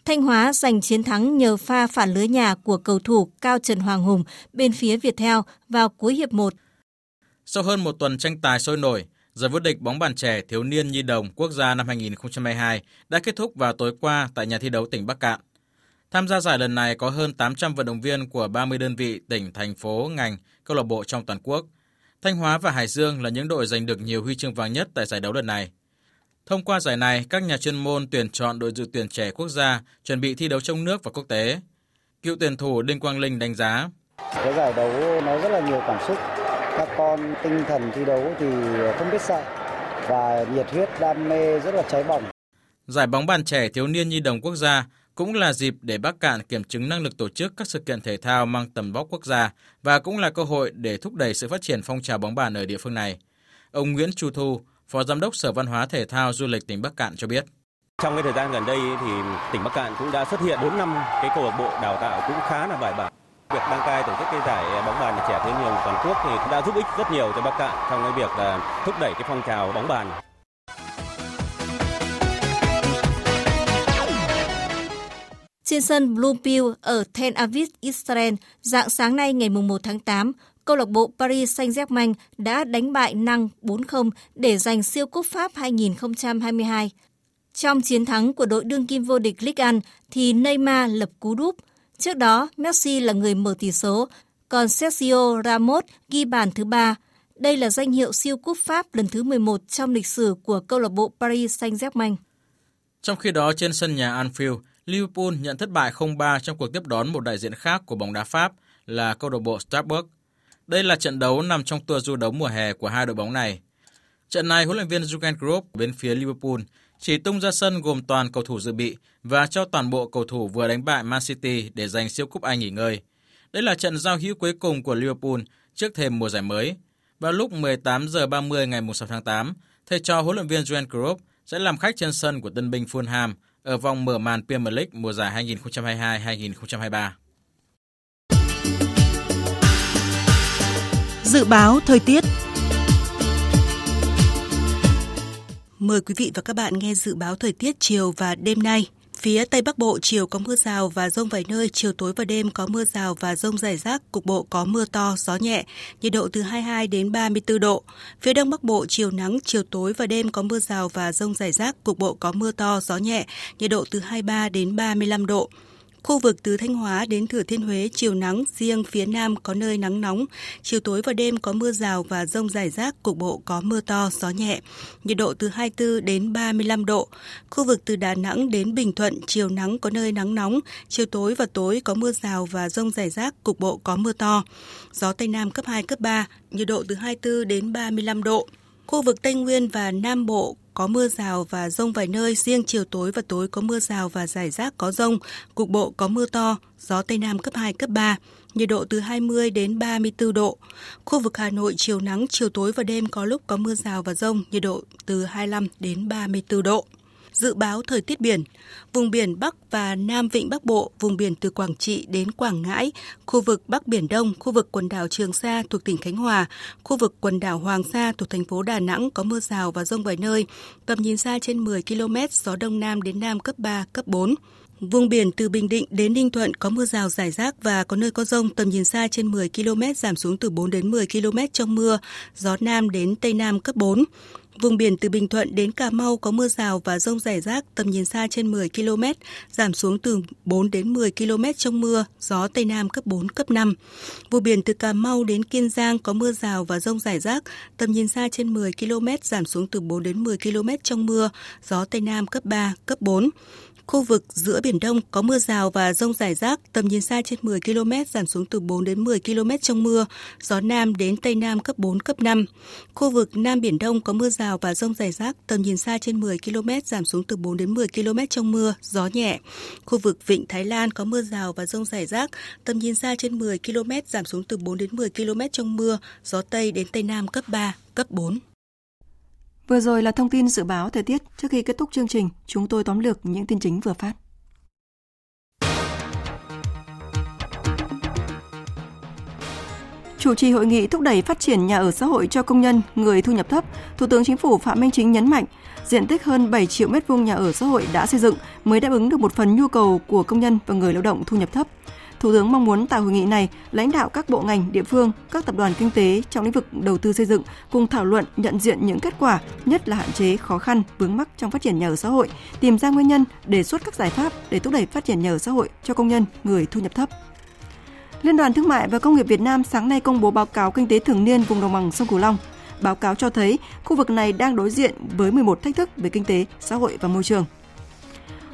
Speaker 44: Thanh Hóa giành chiến thắng nhờ pha phản lưới nhà của cầu thủ Cao Trần Hoàng Hùng bên phía Viettel vào cuối hiệp 1.
Speaker 43: Sau hơn một tuần tranh tài sôi nổi, giải vô địch bóng bàn trẻ thiếu niên nhi đồng quốc gia năm 2022 đã kết thúc vào tối qua tại nhà thi đấu tỉnh Bắc Cạn. Tham gia giải lần này có hơn 800 vận động viên của 30 đơn vị tỉnh, thành phố, ngành, câu lạc bộ trong toàn quốc – Thanh Hóa và Hải Dương là những đội giành được nhiều huy chương vàng nhất tại giải đấu lần này. Thông qua giải này, các nhà chuyên môn tuyển chọn đội dự tuyển trẻ quốc gia chuẩn bị thi đấu trong nước và quốc tế. Cựu tuyển thủ Đinh Quang Linh đánh giá.
Speaker 47: Cái giải đấu nó rất là nhiều cảm xúc. Các con tinh thần thi đấu thì không biết sợ và nhiệt huyết đam mê rất là cháy bỏng.
Speaker 43: Giải bóng bàn trẻ thiếu niên nhi đồng quốc gia cũng là dịp để Bắc Cạn kiểm chứng năng lực tổ chức các sự kiện thể thao mang tầm vóc quốc gia và cũng là cơ hội để thúc đẩy sự phát triển phong trào bóng bàn ở địa phương này. Ông Nguyễn Chu Thu, Phó Giám đốc Sở Văn hóa Thể thao Du lịch tỉnh Bắc Cạn cho biết.
Speaker 48: Trong cái thời gian gần đây thì tỉnh Bắc Cạn cũng đã xuất hiện 4 năm cái câu lạc bộ đào tạo cũng khá là bài bản. Việc đăng cai tổ chức cái giải bóng bàn trẻ thiếu niên toàn quốc thì cũng đã giúp ích rất nhiều cho Bắc Cạn trong cái việc à, thúc đẩy cái phong trào bóng bàn.
Speaker 44: Trên sân Blue Pill ở Tel Aviv, Israel, dạng sáng nay ngày 1 tháng 8, câu lạc bộ Paris Saint-Germain đã đánh bại Năng 4-0 để giành siêu cúp Pháp 2022. Trong chiến thắng của đội đương kim vô địch Ligue 1 thì Neymar lập cú đúp. Trước đó, Messi là người mở tỷ số, còn Sergio Ramos ghi bàn thứ ba. Đây là danh hiệu siêu cúp Pháp lần thứ 11 trong lịch sử của câu lạc bộ Paris Saint-Germain.
Speaker 43: Trong khi đó, trên sân nhà Anfield, Liverpool nhận thất bại 0-3 trong cuộc tiếp đón một đại diện khác của bóng đá Pháp là câu lạc bộ Strasbourg. Đây là trận đấu nằm trong tour du đấu mùa hè của hai đội bóng này. Trận này, huấn luyện viên Jurgen Klopp bên phía Liverpool chỉ tung ra sân gồm toàn cầu thủ dự bị và cho toàn bộ cầu thủ vừa đánh bại Man City để giành siêu cúp Anh nghỉ ngơi. Đây là trận giao hữu cuối cùng của Liverpool trước thềm mùa giải mới. Vào lúc 18 giờ 30 ngày 6 tháng 8, thầy trò huấn luyện viên Jurgen Klopp sẽ làm khách trên sân của tân binh Fulham ở vòng mở màn Premier League mùa giải 2022-2023.
Speaker 22: Dự báo thời tiết Mời quý vị và các bạn nghe dự báo thời tiết chiều và đêm nay. Phía Tây Bắc Bộ chiều có mưa rào và rông vài nơi, chiều tối và đêm có mưa rào và rông rải rác, cục bộ có mưa to, gió nhẹ, nhiệt độ từ 22 đến 34 độ. Phía Đông Bắc Bộ chiều nắng, chiều tối và đêm có mưa rào và rông rải rác, cục bộ có mưa to, gió nhẹ, nhiệt độ từ 23 đến 35 độ. Khu vực từ Thanh Hóa đến Thừa Thiên Huế chiều nắng, riêng phía Nam có nơi nắng nóng. Chiều tối và đêm có mưa rào và rông rải rác, cục bộ có mưa to, gió nhẹ. Nhiệt độ từ 24 đến 35 độ. Khu vực từ Đà Nẵng đến Bình Thuận chiều nắng có nơi nắng nóng. Chiều tối và tối có mưa rào và rông rải rác, cục bộ có mưa to. Gió Tây Nam cấp 2, cấp 3, nhiệt độ từ 24 đến 35 độ. Khu vực Tây Nguyên và Nam Bộ có mưa rào và rông vài nơi, riêng chiều tối và tối có mưa rào và rải rác có rông, cục bộ có mưa to, gió Tây Nam cấp 2, cấp 3, nhiệt độ từ 20 đến 34 độ. Khu vực Hà Nội chiều nắng, chiều tối và đêm có lúc có mưa rào và rông, nhiệt độ từ 25 đến 34 độ. Dự báo thời tiết biển, vùng biển Bắc và Nam Vịnh Bắc Bộ, vùng biển từ Quảng Trị đến Quảng Ngãi, khu vực Bắc Biển Đông, khu vực quần đảo Trường Sa thuộc tỉnh Khánh Hòa, khu vực quần đảo Hoàng Sa thuộc thành phố Đà Nẵng có mưa rào và rông vài nơi, tầm nhìn xa trên 10 km, gió Đông Nam đến Nam cấp 3, cấp 4. Vùng biển từ Bình Định đến Ninh Thuận có mưa rào rải rác và có nơi có rông tầm nhìn xa trên 10 km giảm xuống từ 4 đến 10 km trong mưa, gió Nam đến Tây Nam cấp 4. Vùng biển từ Bình Thuận đến Cà Mau có mưa rào và rông rải rác tầm nhìn xa trên 10 km, giảm xuống từ 4 đến 10 km trong mưa, gió Tây Nam cấp 4, cấp 5. Vùng biển từ Cà Mau đến Kiên Giang có mưa rào và rông rải rác, tầm nhìn xa trên 10 km, giảm xuống từ 4 đến 10 km trong mưa, gió Tây Nam cấp 3, cấp 4. Khu vực giữa Biển Đông có mưa rào và rông rải rác, tầm nhìn xa trên 10 km, giảm xuống từ 4 đến 10 km trong mưa, gió Nam đến Tây Nam cấp 4, cấp 5. Khu vực Nam Biển Đông có mưa rào và rông rải rác, tầm nhìn xa trên 10 km, giảm xuống từ 4 đến 10 km trong mưa, gió nhẹ. Khu vực Vịnh Thái Lan có mưa rào và rông rải rác, tầm nhìn xa trên 10 km, giảm xuống từ 4 đến 10 km trong mưa, gió Tây đến Tây Nam cấp 3, cấp 4.
Speaker 1: Vừa rồi là thông tin dự báo thời tiết. Trước khi kết thúc chương trình, chúng tôi tóm lược những tin chính vừa phát. Chủ trì hội nghị thúc đẩy phát triển nhà ở xã hội cho công nhân, người thu nhập thấp, Thủ tướng Chính phủ Phạm Minh Chính nhấn mạnh, diện tích hơn 7 triệu mét vuông nhà ở xã hội đã xây dựng mới đáp ứng được một phần nhu cầu của công nhân và người lao động thu nhập thấp. Thủ tướng mong muốn tại hội nghị này, lãnh đạo các bộ ngành, địa phương, các tập đoàn kinh tế trong lĩnh vực đầu tư xây dựng cùng thảo luận nhận diện những kết quả, nhất là hạn chế, khó khăn, vướng mắc trong phát triển nhà ở xã hội, tìm ra nguyên nhân, đề xuất các giải pháp để thúc đẩy phát triển nhà ở xã hội cho công nhân, người thu nhập thấp. Liên đoàn Thương mại và Công nghiệp Việt Nam sáng nay công bố báo cáo kinh tế thường niên vùng đồng bằng sông Cửu Long. Báo cáo cho thấy khu vực này đang đối diện với 11 thách thức về kinh tế, xã hội và môi trường.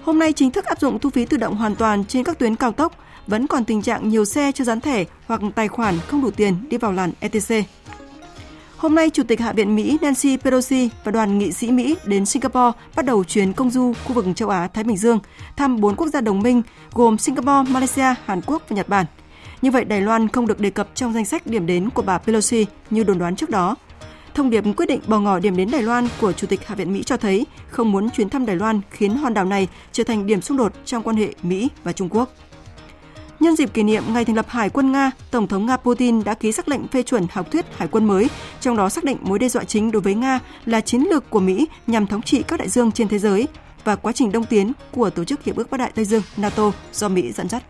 Speaker 1: Hôm nay chính thức áp dụng thu phí tự động hoàn toàn trên các tuyến cao tốc, vẫn còn tình trạng nhiều xe chưa dán thẻ hoặc tài khoản không đủ tiền đi vào làn ETC. Hôm nay, Chủ tịch Hạ viện Mỹ Nancy Pelosi và đoàn nghị sĩ Mỹ đến Singapore bắt đầu chuyến công du khu vực châu Á-Thái Bình Dương, thăm bốn quốc gia đồng minh gồm Singapore, Malaysia, Hàn Quốc và Nhật Bản. Như vậy, Đài Loan không được đề cập trong danh sách điểm đến của bà Pelosi như đồn đoán trước đó. Thông điệp quyết định bỏ ngỏ điểm đến Đài Loan của Chủ tịch Hạ viện Mỹ cho thấy không muốn chuyến thăm Đài Loan khiến hòn đảo này trở thành điểm xung đột trong quan hệ Mỹ và Trung Quốc. Nhân dịp kỷ niệm ngày thành lập Hải quân Nga, Tổng thống Nga Putin đã ký sắc lệnh phê chuẩn học thuyết Hải quân mới, trong đó xác định mối đe dọa chính đối với Nga là chiến lược của Mỹ nhằm thống trị các đại dương trên thế giới và quá trình đông tiến của Tổ chức Hiệp ước Bắc Đại Tây Dương NATO do Mỹ dẫn dắt.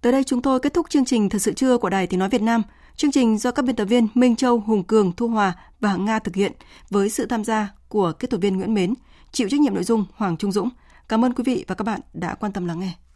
Speaker 1: Tới đây chúng tôi kết thúc chương trình Thật sự trưa của Đài Tiếng Nói Việt Nam. Chương trình do các biên tập viên Minh Châu, Hùng Cường, Thu Hòa và Nga thực hiện với sự tham gia của kết tập viên Nguyễn Mến, chịu trách nhiệm nội dung Hoàng Trung Dũng. Cảm ơn quý vị và các bạn đã quan tâm lắng nghe.